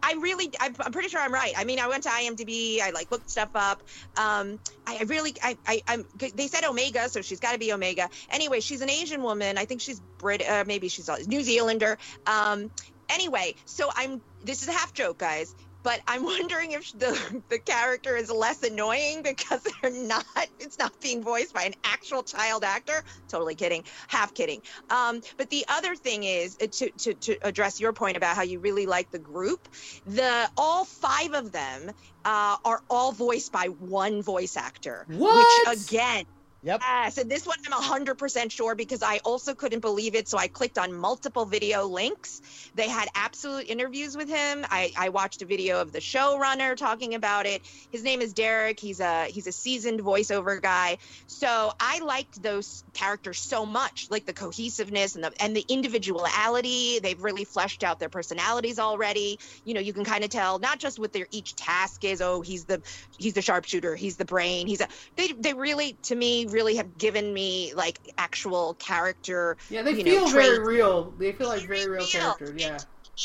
I really, I'm, I'm pretty sure I'm right. I mean, I went to IMDb. I like looked stuff up. Um, I, really, I, I, I'm. They said Omega, so she's got to be Omega. Anyway, she's an Asian woman. I think she's Brit. Uh, maybe she's a New Zealander. Um, anyway, so I'm. This is a half joke, guys but I'm wondering if the the character is less annoying because they're not. It's not being voiced by an actual child actor. Totally kidding, half kidding. Um, but the other thing is uh, to, to to address your point about how you really like the group. The all five of them uh, are all voiced by one voice actor, What? which again. Yep. Ah, yes, and this one I'm 100% sure because I also couldn't believe it. So I clicked on multiple video links. They had absolute interviews with him. I, I watched a video of the showrunner talking about it. His name is Derek. He's a he's a seasoned voiceover guy. So I liked those characters so much, like the cohesiveness and the and the individuality. They've really fleshed out their personalities already. You know, you can kind of tell not just what their each task is. Oh, he's the he's the sharpshooter. He's the brain. He's a. They they really to me really have given me like actual character. Yeah, they feel know, very traits. real. They feel like Very very real real. characters. Yeah.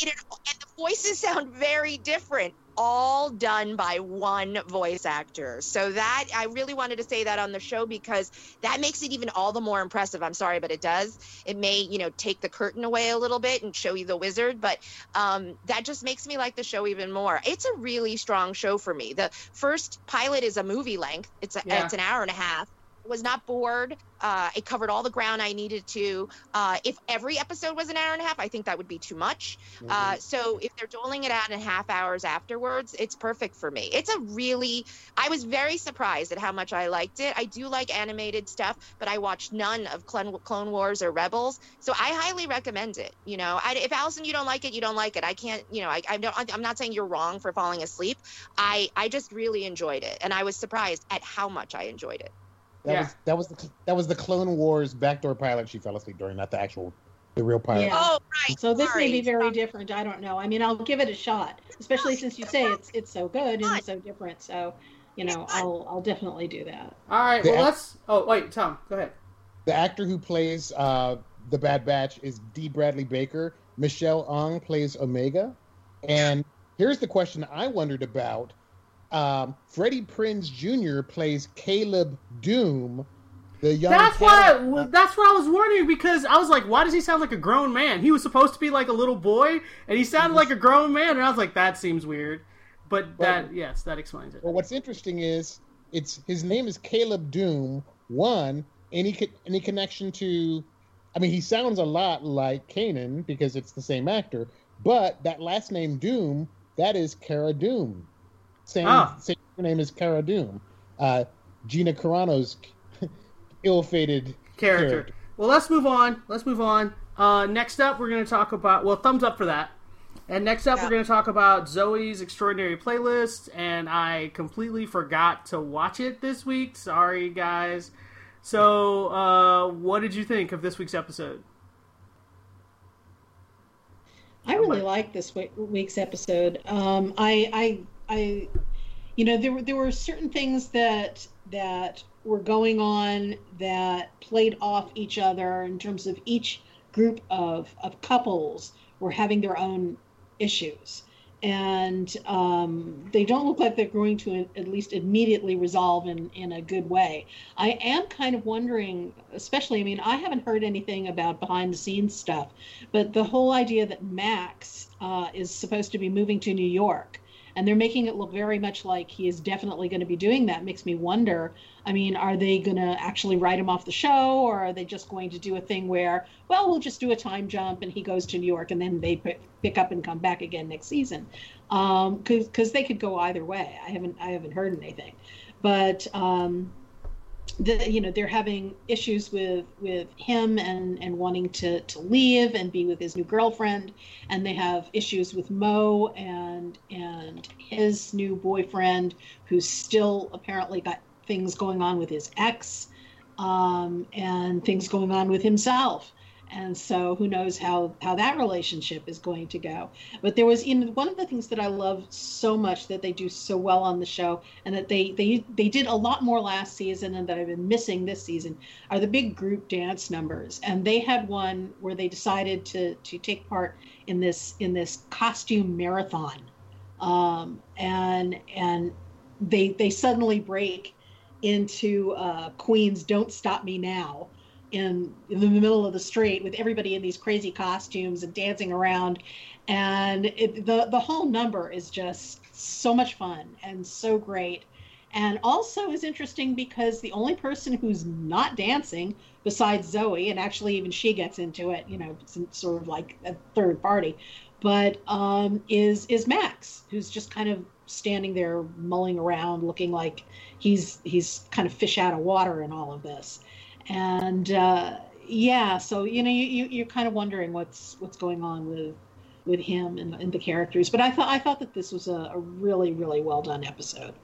And, it, and the voices sound very different all done by one voice actor so that i really wanted to say that on the show because that makes it even all the more impressive i'm sorry but it does it may you know take the curtain away a little bit and show you the wizard but um, that just makes me like the show even more it's a really strong show for me the first pilot is a movie length it's a, Yeah. it's an hour and a half was not bored. Uh, it covered all the ground I needed to. Uh, if every episode was an hour and a half, I think that would be too much. Uh, so if they're doling it out in half hours afterwards, it's perfect for me. It's a really, I was very surprised at how much I liked it. I do like animated stuff, but I watched none of Clone, Clone Wars or Rebels, so I highly recommend it. You know, I, if Allison, you don't like it, you don't like it. I can't, you know, I, I don't, I'm not saying you're wrong for falling asleep. I, I just really enjoyed it, and I was surprised at how much I enjoyed it. That Yeah. was that was the that was the Clone Wars backdoor pilot she fell asleep during, not the actual the real pilot. Yeah. Oh, right. So this may be very different. I don't know. I mean, I'll give it a shot, especially since you say it's it's so good and so different. So, you know, I'll I'll definitely do that. All right. The Well, act- let's. Oh, wait, Tom, go ahead. The actor who plays uh, the Bad Batch is D. Bradley Baker. Michelle Ang plays Omega. And here's the question I wondered about. Um, Freddie Prinze Jr. plays Caleb Dume, the young. That's Padawan- why. That's what I was wondering because I was like, why does he sound like a grown man? He was supposed to be like a little boy, and he sounded like a grown man, and I was like, that seems weird. But that, yes, that explains it. Well, what's interesting is it's his name is Caleb Dume. One, any any connection to? I mean, he sounds a lot like Kanan because it's the same actor. But that last name Doom, that is Cara Dune. Same Ah. same name as Cara Dune. Uh, Gina Carano's ill-fated character. character. Well, let's move on. Let's move on. Uh, next up, we're going to talk about. Well, thumbs up for that. And next up, Yeah. we're going to talk about Zoey's Extraordinary Playlist. And I completely forgot to watch it this week. Sorry, guys. So, uh, what did you think of this week's episode? I really like this week's episode. Um, I, I, I, you know, there were there were certain things that that were going on that played off each other in terms of each group of of couples were having their own issues, and um, they don't look like they're going to at least immediately resolve in, in a good way. I am kind of wondering, especially, I mean, I haven't heard anything about behind the scenes stuff, but the whole idea that Max uh, is supposed to be moving to New York and they're making it look very much like he is definitely going to be doing that. Makes me wonder i mean are they going to actually write him off the show or are they just going to do a thing where well we'll just do a time jump and he goes to new york and then they pick up and come back again next season? Because um, they could go either way. I haven't i haven't heard anything. But um, the, you know they're having issues with with him and and wanting to to leave and be with his new girlfriend. And they have issues with mo and and his new boyfriend who's still apparently got things going on with his ex um, and things going on with himself and so who knows how how that relationship is going to go. But there was in one of the things that i love so much that they do so well on the show and that they they they did a lot more last season and that i've been missing this season are the big group dance numbers. And they had one where they decided to to take part in this in this costume marathon. Um, and and they they suddenly break into uh, queen's don't stop me now in, in the middle of the street with everybody in these crazy costumes and dancing around. And it, the the whole number is just so much fun and so great. And also is interesting because the only person who's not dancing besides Zoey and actually even she gets into it you know sort of like a third party but um, is is Max who's just kind of standing there mulling around looking like he's he's kind of fish out of water in all of this and uh, yeah, so you know, you, you you're kind of wondering what's what's going on with with him and, and the characters. But I thought I thought that this was a, a really really well done episode.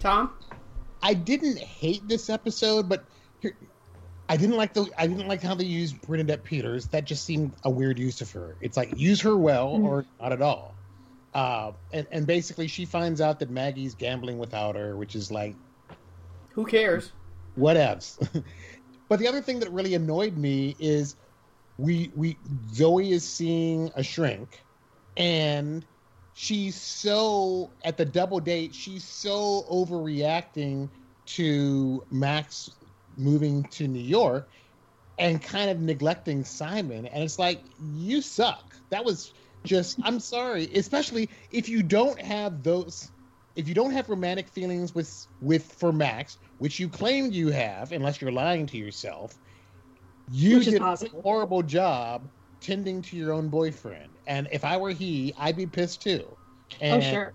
Tom, I didn't hate this episode, but here, I didn't like the I didn't like how they used Bernadette Peters. That just seemed a weird use of her. It's like use her well mm-hmm. or not at all. Uh, and and basically she finds out that Maggie's gambling without her, which is like, who cares? Whatevs. but the other thing that really annoyed me is we we Zoey is seeing a shrink and she's so at the double date she's so overreacting to Max moving to New York and kind of neglecting Simon and it's like you suck. That was just I'm sorry, especially if you don't have those if you don't have romantic feelings with with for Max, which you claim you have, unless you're lying to yourself, you did a horrible job tending to your own boyfriend. And if I were he, I'd be pissed too. Oh, and oh sure.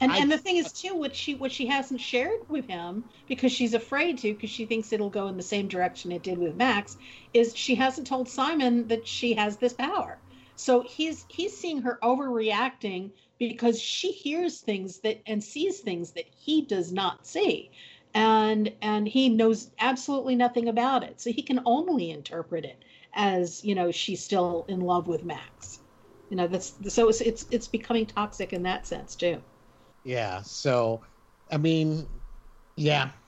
And I, and the thing is too, what she what she hasn't shared with him because she's afraid to, because she thinks it'll go in the same direction it did with Max, is she hasn't told Simon that she has this power. So he's he's seeing her overreacting because she hears things that and sees things that he does not see. And and he knows absolutely nothing about it. So he can only interpret it as you know she's still in love with max. You know that's so it's it's, it's becoming toxic in that sense too. Yeah so i mean yeah.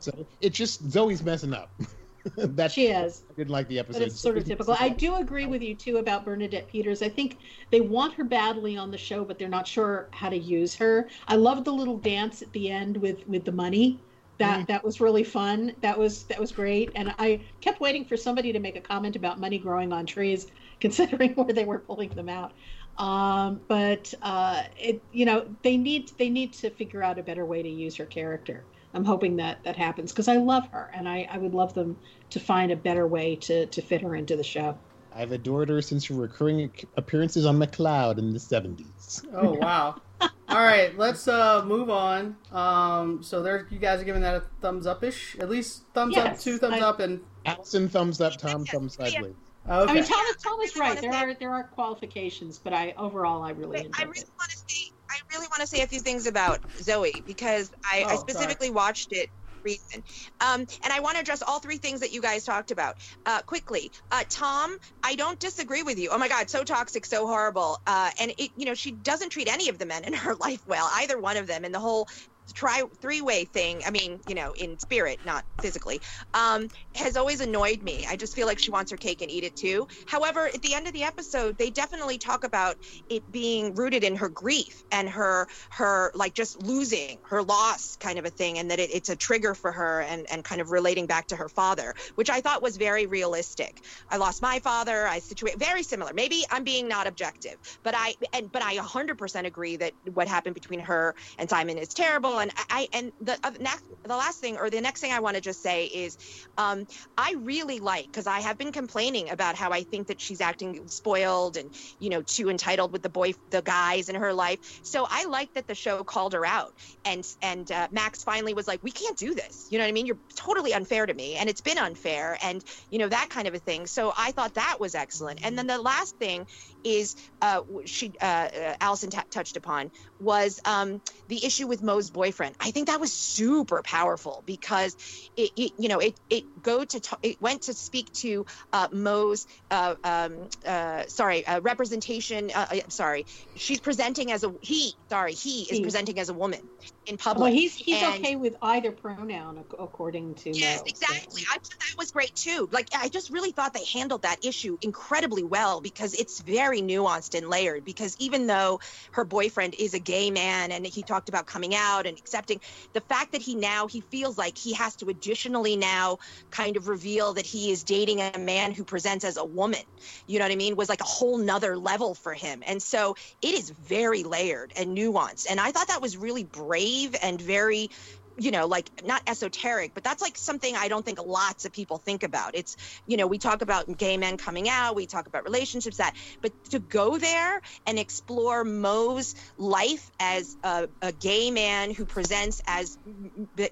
So it just Zoey's messing up that she is. I didn't like the episode. But it's sort of typical. I do agree with you too about Bernadette Peters. I think they want her badly on the show, but they're not sure how to use her. I loved the little dance at the end with with the money. That mm. that was really fun. That was that was great. And I kept waiting for somebody to make a comment about money growing on trees, considering where they were pulling them out. Um, but uh, it you know they need they need to figure out a better way to use her character. I'm hoping that that happens because I love her and I, I would love them to find a better way to, to fit her into the show. I've adored her since her recurring appearances on McCloud in the 70s. Oh, wow. All right, let's uh, move on. Um, so there, you guys are giving that a thumbs up ish, at least thumbs yes, up, two thumbs I, up, and Allison thumbs up, Tom thumbs sideways. Okay. I mean, Tom, Tom is right. There are there are qualifications, but I overall I really enjoy I really it. want to see I really want to say a few things about Zoey because I, oh, I specifically sorry. watched it reason. Um, and I want to address all three things that you guys talked about uh, quickly. Uh, Tom, I don't disagree with you. Oh my God, so toxic, so horrible. Uh, and it, you know, she doesn't treat any of the men in her life well, either one of them. And the whole tri three way thing. I mean, you know, in spirit, not physically, um, has always annoyed me. I just feel like she wants her cake and eat it too. However, at the end of the episode, they definitely talk about it being rooted in her grief and her her like just losing her loss kind of a thing, and that it, it's a trigger for her and and kind of relating back to her father, which I thought was very realistic. I lost my father. I situate very similar. Maybe I'm being not objective, but I and but I 100% agree that what happened between her and Simon is terrible. And I and the uh, next the last thing or the next thing I want to just say is, um, I really like because I have been complaining about how I think that she's acting spoiled and you know too entitled with the boy the guys in her life. So I like that the show called her out and and uh, Max finally was like, we can't do this. You know what I mean? You're totally unfair to me, and it's been unfair, and you know that kind of a thing. So I thought that was excellent. And then the last thing is uh, she uh, uh, Allison t- touched upon was um, the issue with Mo's boyfriend. I think that was super powerful because it, it you know it it go to t- it went to speak to uh, Mo's uh, um, uh, sorry uh, representation. Uh, sorry, she's presenting as a he. Sorry, he is He. presenting as a woman in public. Well, he's he's And- okay with either pronoun according to Yes, Mo, so- exactly. I thought that was great too. Like, I just really thought they handled that issue incredibly well because it's very nuanced and layered. Because even though her boyfriend is a gay man and he talked about coming out and accepting, the fact that he now he feels like he has to additionally now kind of reveal that he is dating a man who presents as a woman, you know what I mean, was like a whole nother level for him. And so it is very layered and nuanced. And I thought that was really brave and very you know, like not esoteric, but that's like something I don't think lots of people think about. It's, you know, we talk about gay men coming out, we talk about relationships, that, but to go there and explore Mo's life as a, a gay man who presents as,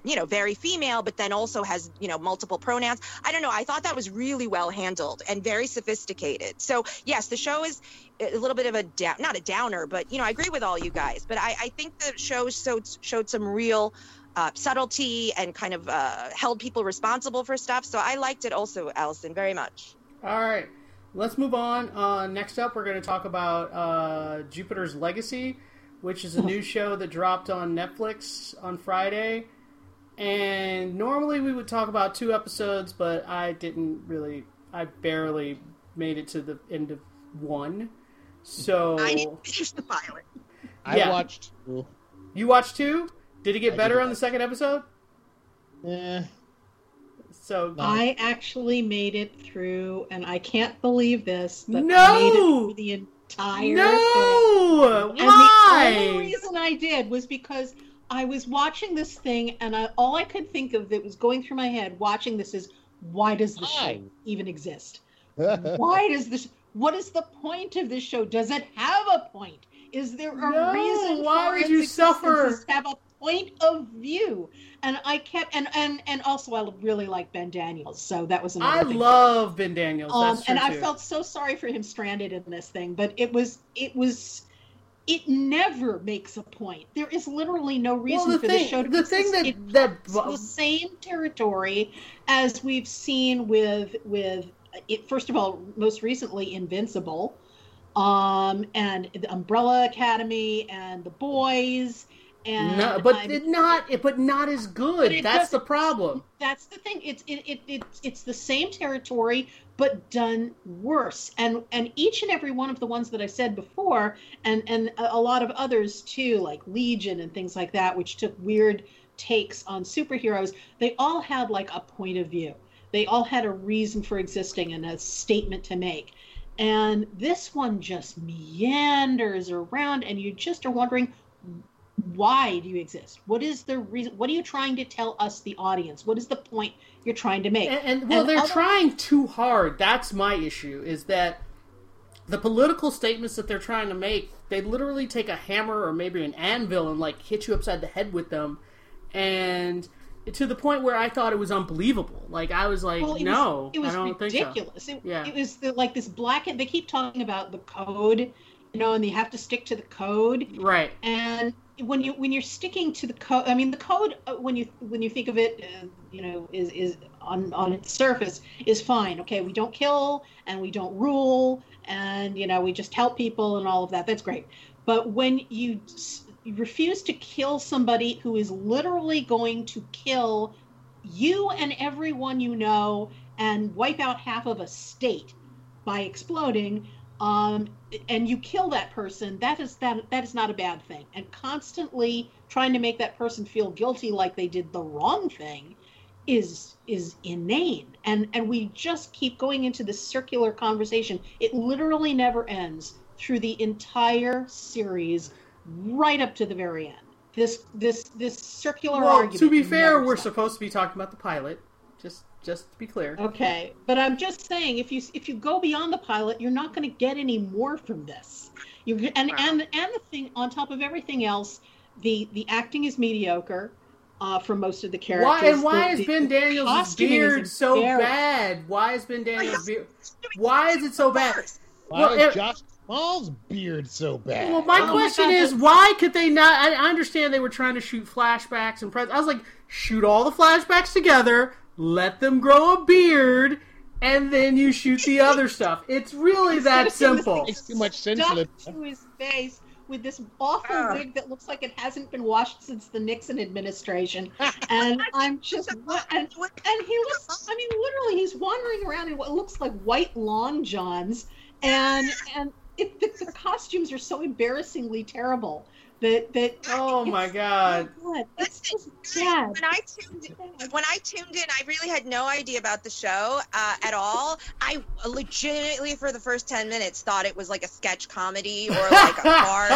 you know, very female, but then also has, you know, multiple pronouns. I don't know. I thought that was really well handled and very sophisticated. So, yes, the show is a little bit of a down, not a downer, but, you know, I agree with all you guys, but I, I think the show showed, showed some real uh, subtlety and kind of uh, held people responsible for stuff. So I liked it also, Allison, very much. All right, let's move on. Uh, next up, we're going to talk about uh, Jupiter's Legacy, which is a new show that dropped on Netflix on Friday. And normally we would talk about two episodes, but I didn't really. I barely made it to the end of one. So I didn't finish the pilot. I Yeah. watched. two. you watched two. Did it get I better on the second episode? Yeah. So No. I actually made it through, and I can't believe this, but I No! made it the entire thing. no, And the only reason I did was because I was watching this thing, and I, all I could think of that was going through my head watching this is, why does the Why? show even exist? why does this? What is the point of this show? Does it have a point? Is there a No, reason why for would its you existence? suffer? Does have a point of view? And I kept and and and also I really like Ben Daniels, so that was another I thing. love Ben Daniels. Um, That's true and I felt so sorry for him stranded in this thing, but it was it was it never makes a point. There is literally no reason the for thing- the show to the thing that- It that the same territory as we've seen with with it. First of all, most recently, Invincible, um, and the Umbrella Academy, and the Boys, and no, but I'm- it not, but not as good. That's the problem. that's the thing. It's it, it, it's it's the same territory but done worse. And and each and every one of the ones that i said before and and a lot of others too like legion and things like that which took weird takes on superheroes they all had like a point of view. They all had a reason for existing and a statement to make. And this one just meanders around and you just are wondering why do you exist what is the reason what are you trying to tell us the audience what is the point you're trying to make And, and well, And they're other- trying too hard. That's my issue. Is that the political statements that they're trying to make? They literally take a hammer or maybe an anvil and like hit you upside the head with them, and to the point where I thought it was unbelievable. Like I was like, Well, it no, was, it was I don't think so. ridiculous it, Yeah. it was the, like this black they keep talking about the code you know and you have to stick to the code Right. and when you when you're sticking to the code i mean the code uh, when you when you think of it uh, you know is is on on its surface is fine okay? We don't kill and we don't rule and you know we just help people and all of that. That's great. But when you you refuse to kill somebody who is literally going to kill you and everyone you know and wipe out half of a state by exploding um, and you kill that person that is that that is not a bad thing and constantly trying to make that person feel guilty like they did the wrong thing is is inane and and we just keep going into this circular conversation it literally never ends through the entire series right up to the very end this this this circular Well, argument to be fair, we're stops. supposed to be talking about the pilot. Just, just to be clear. Okay, but I'm just saying, if you if you go beyond the pilot, you're not going to get any more from this. You and and and the thing on top of everything else, the the acting is mediocre uh, for most of the characters. Why and why The- is the- Ben Daniels' beard so bad? Why is Ben Daniels' beard? Why is it so bad? Why Well, is it- Josh Small's beard so bad? Well, my Oh question God, is, why could they not? I, I understand they were trying to shoot flashbacks and pres. I was like, shoot all the flashbacks together, let them grow a beard, and then you shoot the other stuff. It's really that simple. makes too much sense. stuck to his face with this awful Ah. wig that looks like it hasn't been washed since the Nixon administration. And I'm just and, and he was I mean literally he's wandering around in what looks like white long johns and and it, the, the costumes are so embarrassingly terrible that that Oh my god! oh God, it's Listen, just bad. When I tuned in, when I tuned in, I really had no idea about the show uh, at all. I legitimately, for the first ten minutes, thought it was like a sketch comedy or like a bar.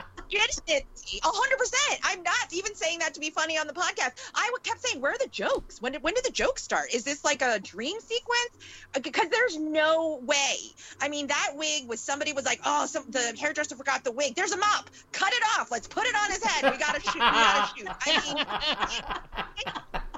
hundred percent. I'm not even saying that to be funny on the podcast. I kept saying, "Where are the jokes? When did when did the jokes start? Is this like a dream sequence? Because there's no way. I mean, that wig was somebody was like, "Oh, some the hairdresser forgot the wig. There's a mop. Cut it off. Let's put it on his head. We gotta shoot. We gotta shoot." I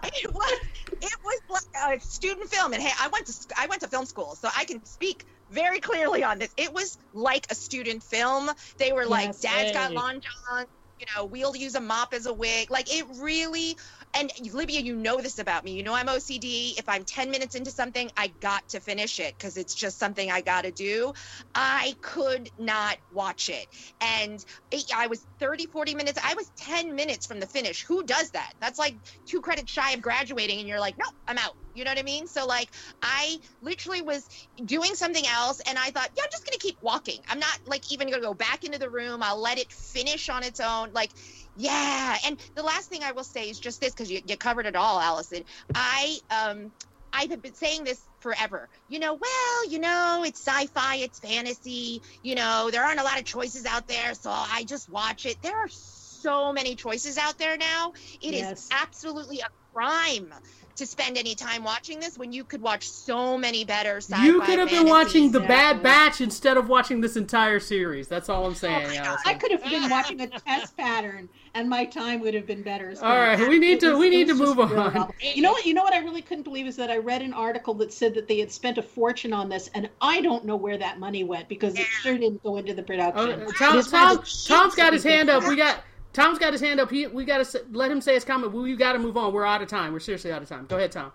mean, it was it was like a student film, and hey, I went to I went to film school, so I can speak very clearly on this. It was like a student film. They were like, Yes. "Dad's got long john." You know, we'll use a mop as a wig. Like it really, and Libya, you know this about me. You know I'm OCD. If I'm 10 minutes into something, I got to finish it because it's just something I got to do. I could not watch it. And it, I was 30, 40 minutes. I was 10 minutes from the finish. Who does that? That's like two credits shy of graduating, and you're like, nope, I'm out. You know what I mean? So, like, I literally was doing something else, and I thought, yeah, I'm just going to keep walking. I'm not, like, even going to go back into the room. I'll let it finish on its own. Like, yeah. And the last thing I will say is just this because you, you covered it all, Allison. I, um, I have been saying this forever. You know, well, you know, it's sci-fi, it's fantasy. You know, there aren't a lot of choices out there, so I just watch it. There are so many choices out there now. It is Yes. absolutely a crime to spend any time watching this when you could watch so many better sci-fi. You could have been watching The Bad Batch instead of watching this entire series. That's all I'm saying. Oh my God. Allison. I could have been watching a test pattern, and my time would have been better. spent. All right, we need to- was- we need to move on. awful. You know what? You know what? I really couldn't believe is that I read an article that said that they had spent a fortune on this, and I don't know where that money went because it sure didn't go into the production. Oh, Tom, It's one of Tom, the cheapest Tom's got his hand up. We got Tom's got his hand up. He, we got to let him say his comment. We got to move on. We're out of time. We're seriously out of time. Go ahead, Tom.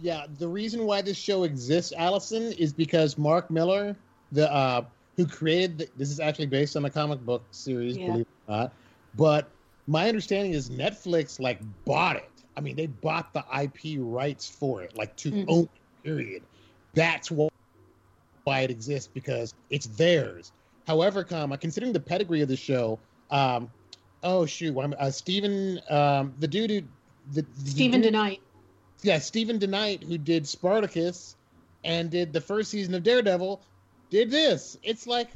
Yeah, the reason why this show exists, Allison, is because Mark Millar, the uh, who created the, this is actually based on a comic book series, Yeah. believe it or not. But my understanding is Netflix like bought it. I mean, they bought the IP rights for it, like to Mhm. own. it, Period. That's why it exists because it's theirs. However, comma considering the pedigree of the show, um, oh shoot, I'm, uh, Steven, um, the dude who the, the Steven dude- DeKnight. yeah, Steven DeKnight, who did Spartacus and did the first season of Daredevil, did this. It's like,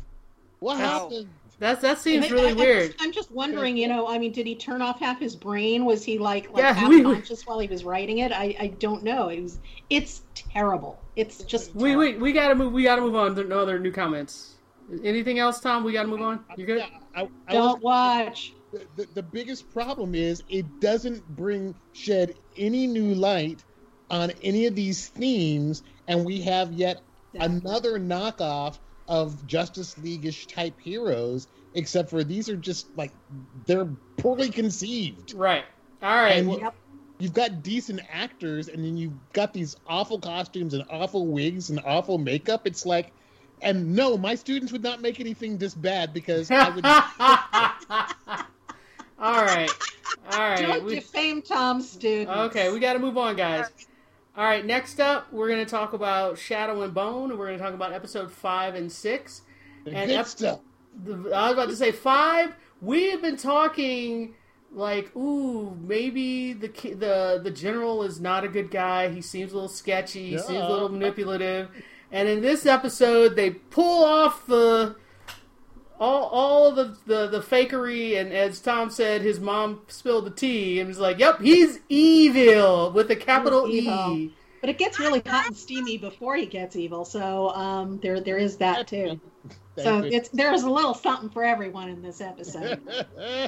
what Wow. happened? That that seems I- really I- I'm weird. just- I'm just wondering, you know, I mean, did he turn off half his brain? Was he like, like Yeah, half we- we- conscious while he was writing it? I, I don't know. It was, it's terrible. It's just We terrible. we we gotta move. We gotta move on. There- No other new comments. Anything else, Tom? We gotta move on. You good? Yeah, I, I Don't was- watch. The, the, the biggest problem is it doesn't bring shed any new light on any of these themes, and we have yet another knockoff of Justice League-ish type heroes. Except for these are just like they're poorly conceived. Right. All right. And Yep. you've got decent actors and then you've got these awful costumes and awful wigs and awful makeup it's like And no, my students would not make anything this bad because I would. All right. All right. Don't we- defame Tom's students. Okay, we got to move on, guys. All right, next up, we're going to talk about Shadow and Bone. and We're going to talk about episode five and six. And good ep- stuff. the, I was about to say five. We have been talking like, ooh, maybe the the the general is not a good guy. He seems a little sketchy. He seems a little manipulative. And in this episode, they pull off the all all the, the the fakery. And as Tom said, his mom spilled the tea and was like, "Yep, he's evil with a capital evil. E." But it gets really hot and steamy before he gets evil, so um, there there is that too. So you. it's there's a little something for everyone in this episode.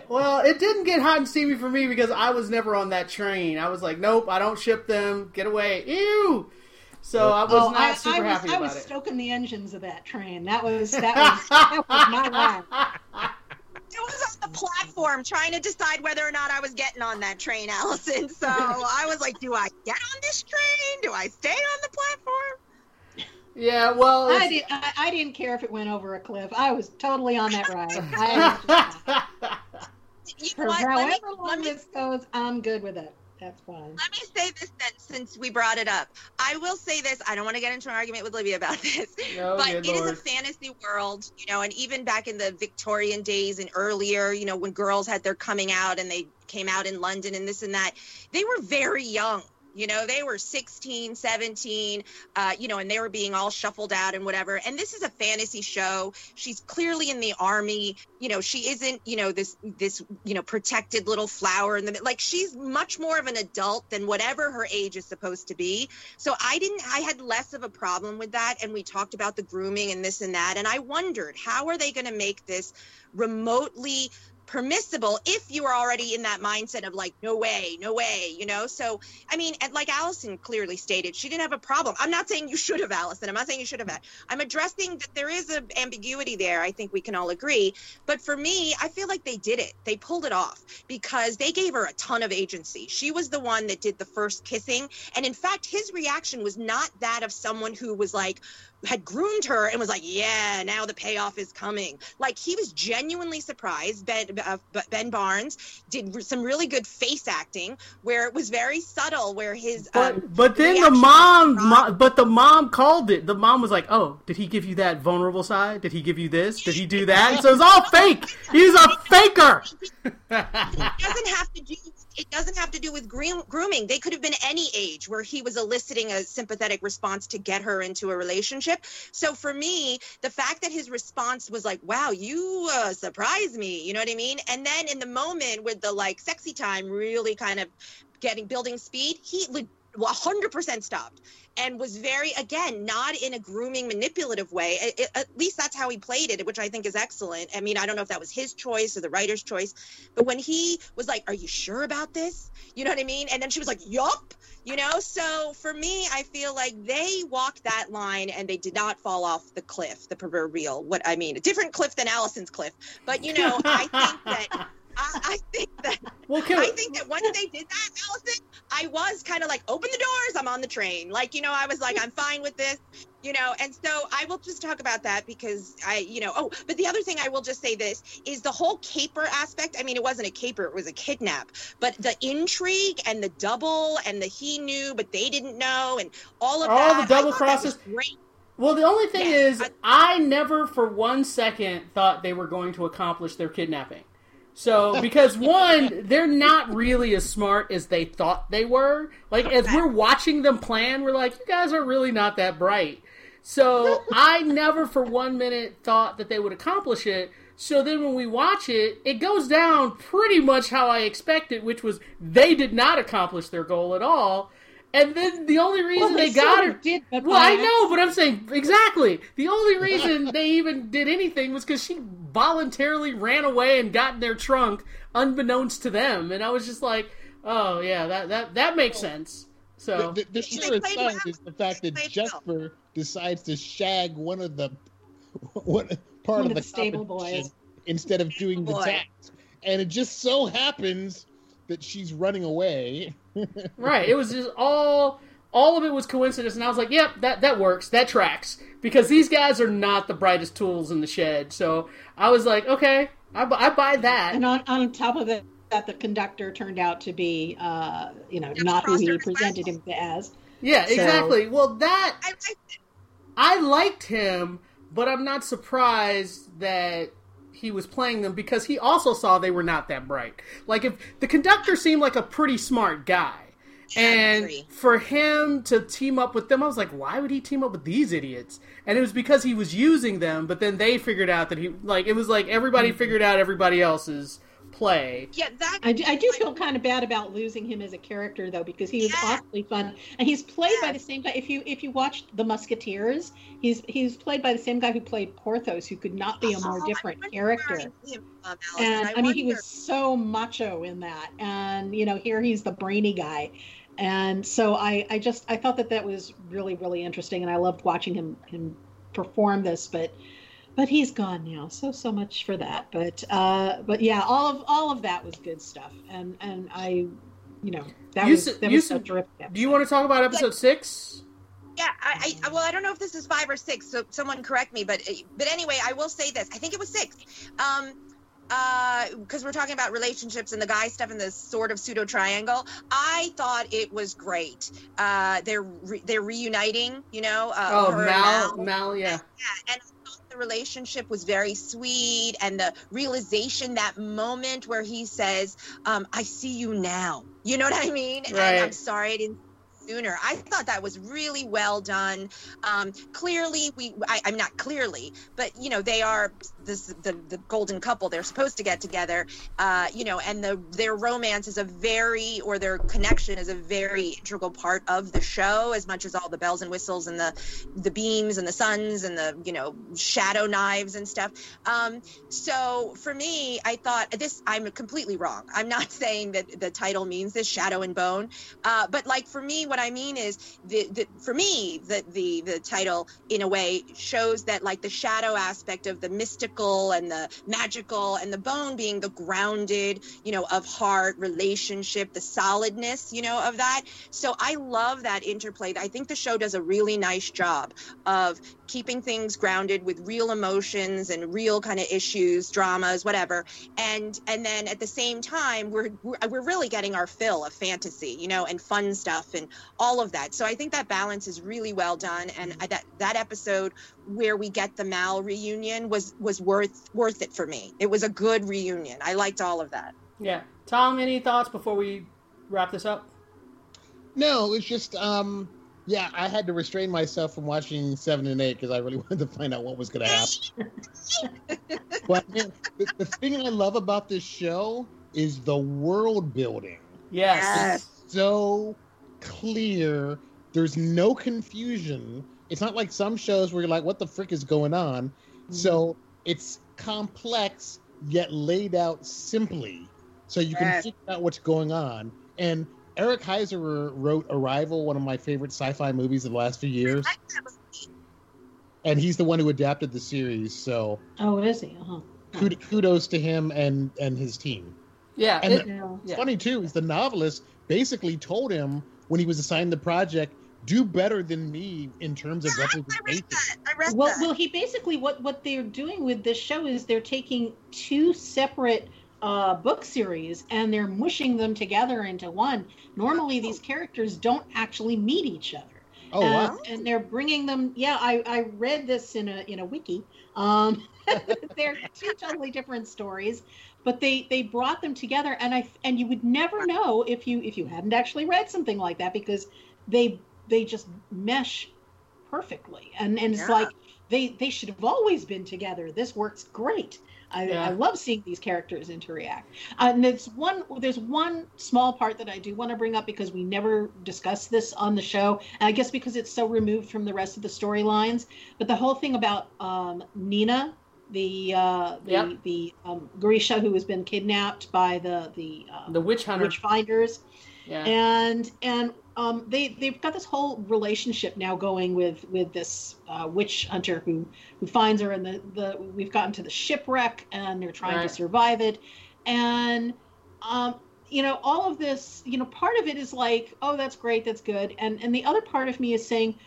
Well, it didn't get hot and steamy for me because I was never on that train. I was like, nope, I don't ship them. Get away. Ew. So I was oh, not I, super I was happy I about was it. stoking the engines of that train. That was that was that was my ride. I was on the platform trying to decide whether or not I was getting on that train, Allison. So I was like, do I get on this train? Do I stay on the platform? yeah, well, I, did, I, I didn't care if it went over a cliff. I was totally on that ride. I, You for what? Let me, however long me this goes, I'm good with it. That's fine. Let me say this then, since we brought it up. I will say this. I don't want to get into an argument with Livia about this, Oh, but good it is Lord. a fantasy world, you know. And even back in the Victorian days and earlier, you know, when girls had their coming out and they came out in London and this and that, they were very young. You know, they were 16, 17, uh, you know, and they were being all shuffled out and whatever. And this is a fantasy show. She's clearly in the army. You know, she isn't, you know, this, this, you know, protected little flower in the, like, she's much more of an adult than whatever her age is supposed to be. So I didn't, I had less of a problem with that. And we talked about the grooming and this and that. And I wondered, how are they going to make this remotely permissible if you are already in that mindset of like no way no way you know? So i mean and like allison clearly stated she didn't have a problem. I'm not saying you should have allison. I'm not saying you should have i'm addressing that there is an ambiguity there. I think we can all agree. But for me i feel like they did it. They pulled it off because they gave her a ton of agency. She was the one that did the first kissing. And in fact his reaction was not that of someone who was like had groomed her and was like, "Yeah, now the payoff is coming." Like he was genuinely surprised. Ben uh, Ben Barnes did some really good face acting, where it was very subtle. Where his But um, but then the reaction mom, but the mom called it. The mom was like, "Oh, did he give you that vulnerable side? Did he give you this? Did he do that?" And so it's all fake. He's a faker. it doesn't have to do it doesn't have to do with groom, grooming. They could have been any age where he was eliciting a sympathetic response to get her into a relationship. So for me the fact that his response was like wow you uh, surprised me you know what i mean? And then in the moment with the like sexy time really kind of getting building speed he le- 100% stopped and was very again not in a grooming manipulative way. It- at least that's how he played it which i think is excellent. I mean i don't know if that was his choice or the writer's choice but when he was like are you sure about this? You know what i mean? And then she was like yup. You know? So for me i feel like they walked that line and they did not fall off the cliff the proverbial what i mean a different cliff than allison's cliff. But you know i think that I, I think that well, I think that once they did that, Allison, I was kind of like, open the doors, I'm on the train. Like, you know, I was like, I'm fine with this, you know, and so I will just talk about that because I, you know, oh, but the other thing I will just say this is the whole caper aspect. I mean, it wasn't a caper, it was a kidnap, but the intrigue and the double and the he knew, but they didn't know, and all of All that. the I double crosses. Great. Well, the only thing is, I, never for one second thought they were going to accomplish their kidnapping. So, because one, they're not really as smart as they thought they were. Like, as we're watching them plan, we're like, you guys are really not that bright. So, I never for one minute thought that they would accomplish it. So then when we watch it, it goes down pretty much how I expected, which was they did not accomplish their goal at all. And then the only reason Well, they, they got sort her. of did, but well, I know, but I'm saying exactly. The only reason they even did anything was because she voluntarily ran away and got in their trunk, unbeknownst to them. And I was just like, "Oh yeah, that that that makes sense." So The, the, the They surest sign well. is the fact that They played Jesper decides to shag one of the one part One of of the the stable competition boys. instead of doing the task, and it just so happens that she's running away. Right, it was just all all of it was coincidence, and I was like, "Yep, that that works. That tracks." Because these guys are not the brightest tools in the shed. So I was like, "Okay, I, I buy that." And on, on top of it, that the conductor turned out to be, uh, you know, Yeah, not who he presented him as. Yeah, So- exactly. Well, that I liked. I liked him, but I'm not surprised that he was playing them because he also saw they were not that bright. Like if the conductor seemed like a pretty smart guy. And for him to team up with them, I was like, why would he team up with these idiots? And it was because he was using them, but then they figured out that he like it was like everybody figured out everybody else's play. Yeah, that. I do, I do feel kind of bad about losing him as a character though because he was Yeah. awfully fun and he's played by the same guy. If you if you watched The Musketeers, he's he's played by the same guy who played Porthos, who could not be a more Oh, different wonder character. him from, And I, mean, he was so macho in that, and you know, here he's the brainy guy, and so I, I just, I thought that that was really, really interesting, and I loved watching him, him perform this, but, but he's gone now, so so much for that. But, uh, but yeah, all of all of that was good stuff, and and I, you know, that You was said- that you was so said- terrific. Do you want to talk about episode six? Yeah, I, I well, I don't know if this is five or six, so someone correct me. But but anyway, I will say this. I think it was six. Um, uh, because we're talking about relationships and the guy stuff in this sort of pseudo triangle. I thought it was great. Uh, they're re- they're reuniting. You know. Uh, Oh, her and Mal, Mal, yeah. Yeah, and I thought the relationship was very sweet, and the realization that moment where he says, um, "I see you now." You know what I mean? Right. And I'm sorry I didn't sooner. I thought that was really well done. Um, clearly, we I, I'm not clearly, but you know they are this the the golden couple. They're supposed to get together. Uh, you know, and the their romance is a very or their connection is a very integral part of the show, as much as all the bells and whistles and the the beams and the suns and the you know shadow knives and stuff. Um, so for me, I thought this. I'm completely wrong. I'm not saying that the title means this shadow and bone, uh, but like for me, what I mean is the, the for me the, the the title in a way shows that like the shadow aspect of the mystical and the magical and the bone being the grounded, you know, of heart relationship, the solidness, you know, of that. So I love that interplay. I think the show does a really nice job of keeping things grounded with real emotions and real kind of issues, dramas, whatever. And and then at the same time, we're we're, we're really getting our fill of fantasy, you know, and fun stuff and all of that. So I think that balance is really well done. And I, that that episode where we get the Mal reunion was was worth worth it for me. It was a good reunion. I liked all of that. Yeah. Tom, any thoughts before we wrap this up? No, it's just um yeah, I had to restrain myself from watching seven and eight because I really wanted to find out what was going to happen. but man, the, the thing I love about this show is the world building. Yes. Yes. So clear. There's no confusion. It's not like some shows where you're like, "What the frick is going on?" Mm-hmm. So it's complex yet laid out simply, so you can figure out what's going on. And Eric Heisserer wrote Arrival, one of my favorite sci-fi movies of the last few years, and he's the one who adapted the series. So Oh, is he? Uh-huh. kudos to him and and his team. Yeah. And it- Yeah. It's Yeah. funny too is the novelist basically told him when he was assigned the project, do better than me in terms of I read representation. that. I read Well, that. well, he basically what what they're doing with this show is they're taking two separate uh, book series and they're mushing them together into one. Normally, these characters don't actually meet each other. Oh and, wow! and they're bringing them. Yeah, I, I read this in a in a wiki. Um, they're two totally different stories, but they they brought them together, and I and you would never know if you if you hadn't actually read something like that because they they just mesh perfectly, and and it's Yeah. like they they should have always been together. This works great. I, Yeah. I love seeing these characters interact. Uh, and there's one there's one small part that I do want to bring up because we never discussed this on the show. And I guess because it's so removed from the rest of the storylines. But the whole thing about um, Nina, the uh, the Yep. the um, Grisha who has been kidnapped by the the, uh, the witch hunter. witch finders yeah. and and um, they they've got this whole relationship now going with with this uh, witch hunter who who finds her and the the we've gotten to the shipwreck and they're trying Right. to survive it and um you know, all of this, you know, part of it is like, oh, that's great, that's good, and and the other part of me is saying,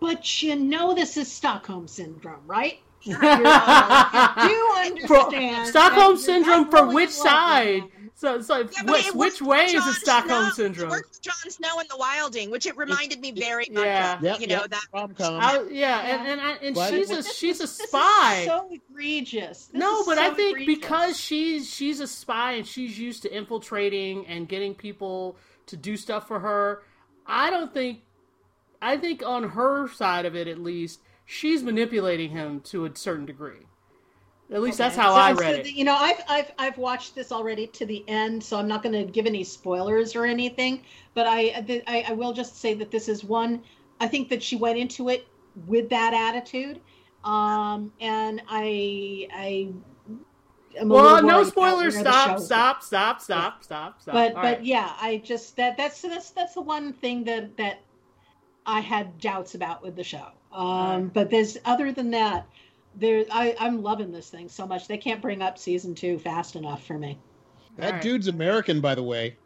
but you know, this is Stockholm syndrome, right? You're, uh, you do For- understand Stockholm syndrome for which in love with side? So, so Yeah, which, it which way for is it Stockholm Snow. syndrome? It worked for Jon Snow in the Wilding, which it reminded me very much Yeah. of. Yep, you know yep, that. rom-com. I, yeah, and Yeah. and, I, and But- she's a This she's a is- this is spy. so egregious. This no, is but I think egregious. because she's she's a spy and she's used to infiltrating and getting people to do stuff for her, I don't think I think on her side of it at least, she's manipulating him to a certain degree. At least that's how So- I so read the- it. You know, I've I've I've watched this already to the end, so I'm not going to give any spoilers or anything. But I, I I will just say that this is one. I think that she went into it with that attitude, um, and I I. am a Well, no spoilers. Stop, stop, stop, stop, stop, stop. But but yeah, I just that that's that's that's the one thing that that I had doubts about with the show. Um. But there's other than that, there I I'm loving this thing so much. They can't bring up season two fast enough for me. that Alright. dude's American, by the way.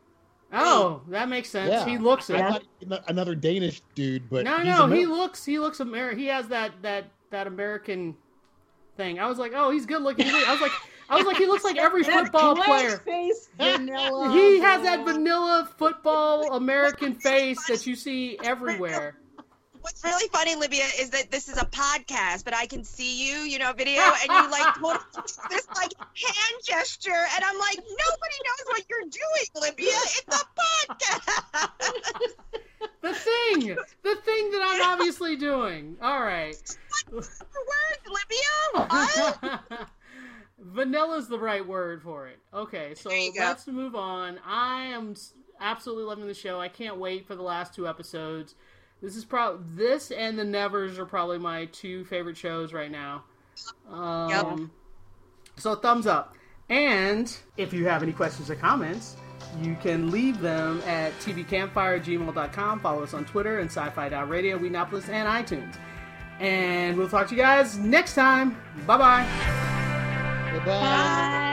Oh, that makes sense. Yeah. He looks it. I thought another Danish dude, but no, he's no, he looks he looks American. He has that that that American thing. I was like, oh, he's good looking. I was like, I was like, he looks like every football player. face vanilla. He has that vanilla football American face that you see everywhere. What's really funny, Libya, is that this is a podcast, but I can see you, you know, video, and you like totally this like hand gesture, and I'm like, nobody knows what you're doing, Libya. It's a podcast. The thing, the thing that I'm obviously doing. All right. Words, Libya. What? Vanilla's the right word for it. Okay, so There you go. let's move on. I am absolutely loving the show. I can't wait for the last two episodes. This is probably this and the Nevers are probably my two favorite shows right now. Um, So thumbs up. And if you have any questions or comments, you can leave them at tvcampfire@gmail.com. Follow us on Twitter and sci-fi.radio, Wheatnopolis, and iTunes. And we'll talk to you guys next time. Bye bye. Goodbye. Bye.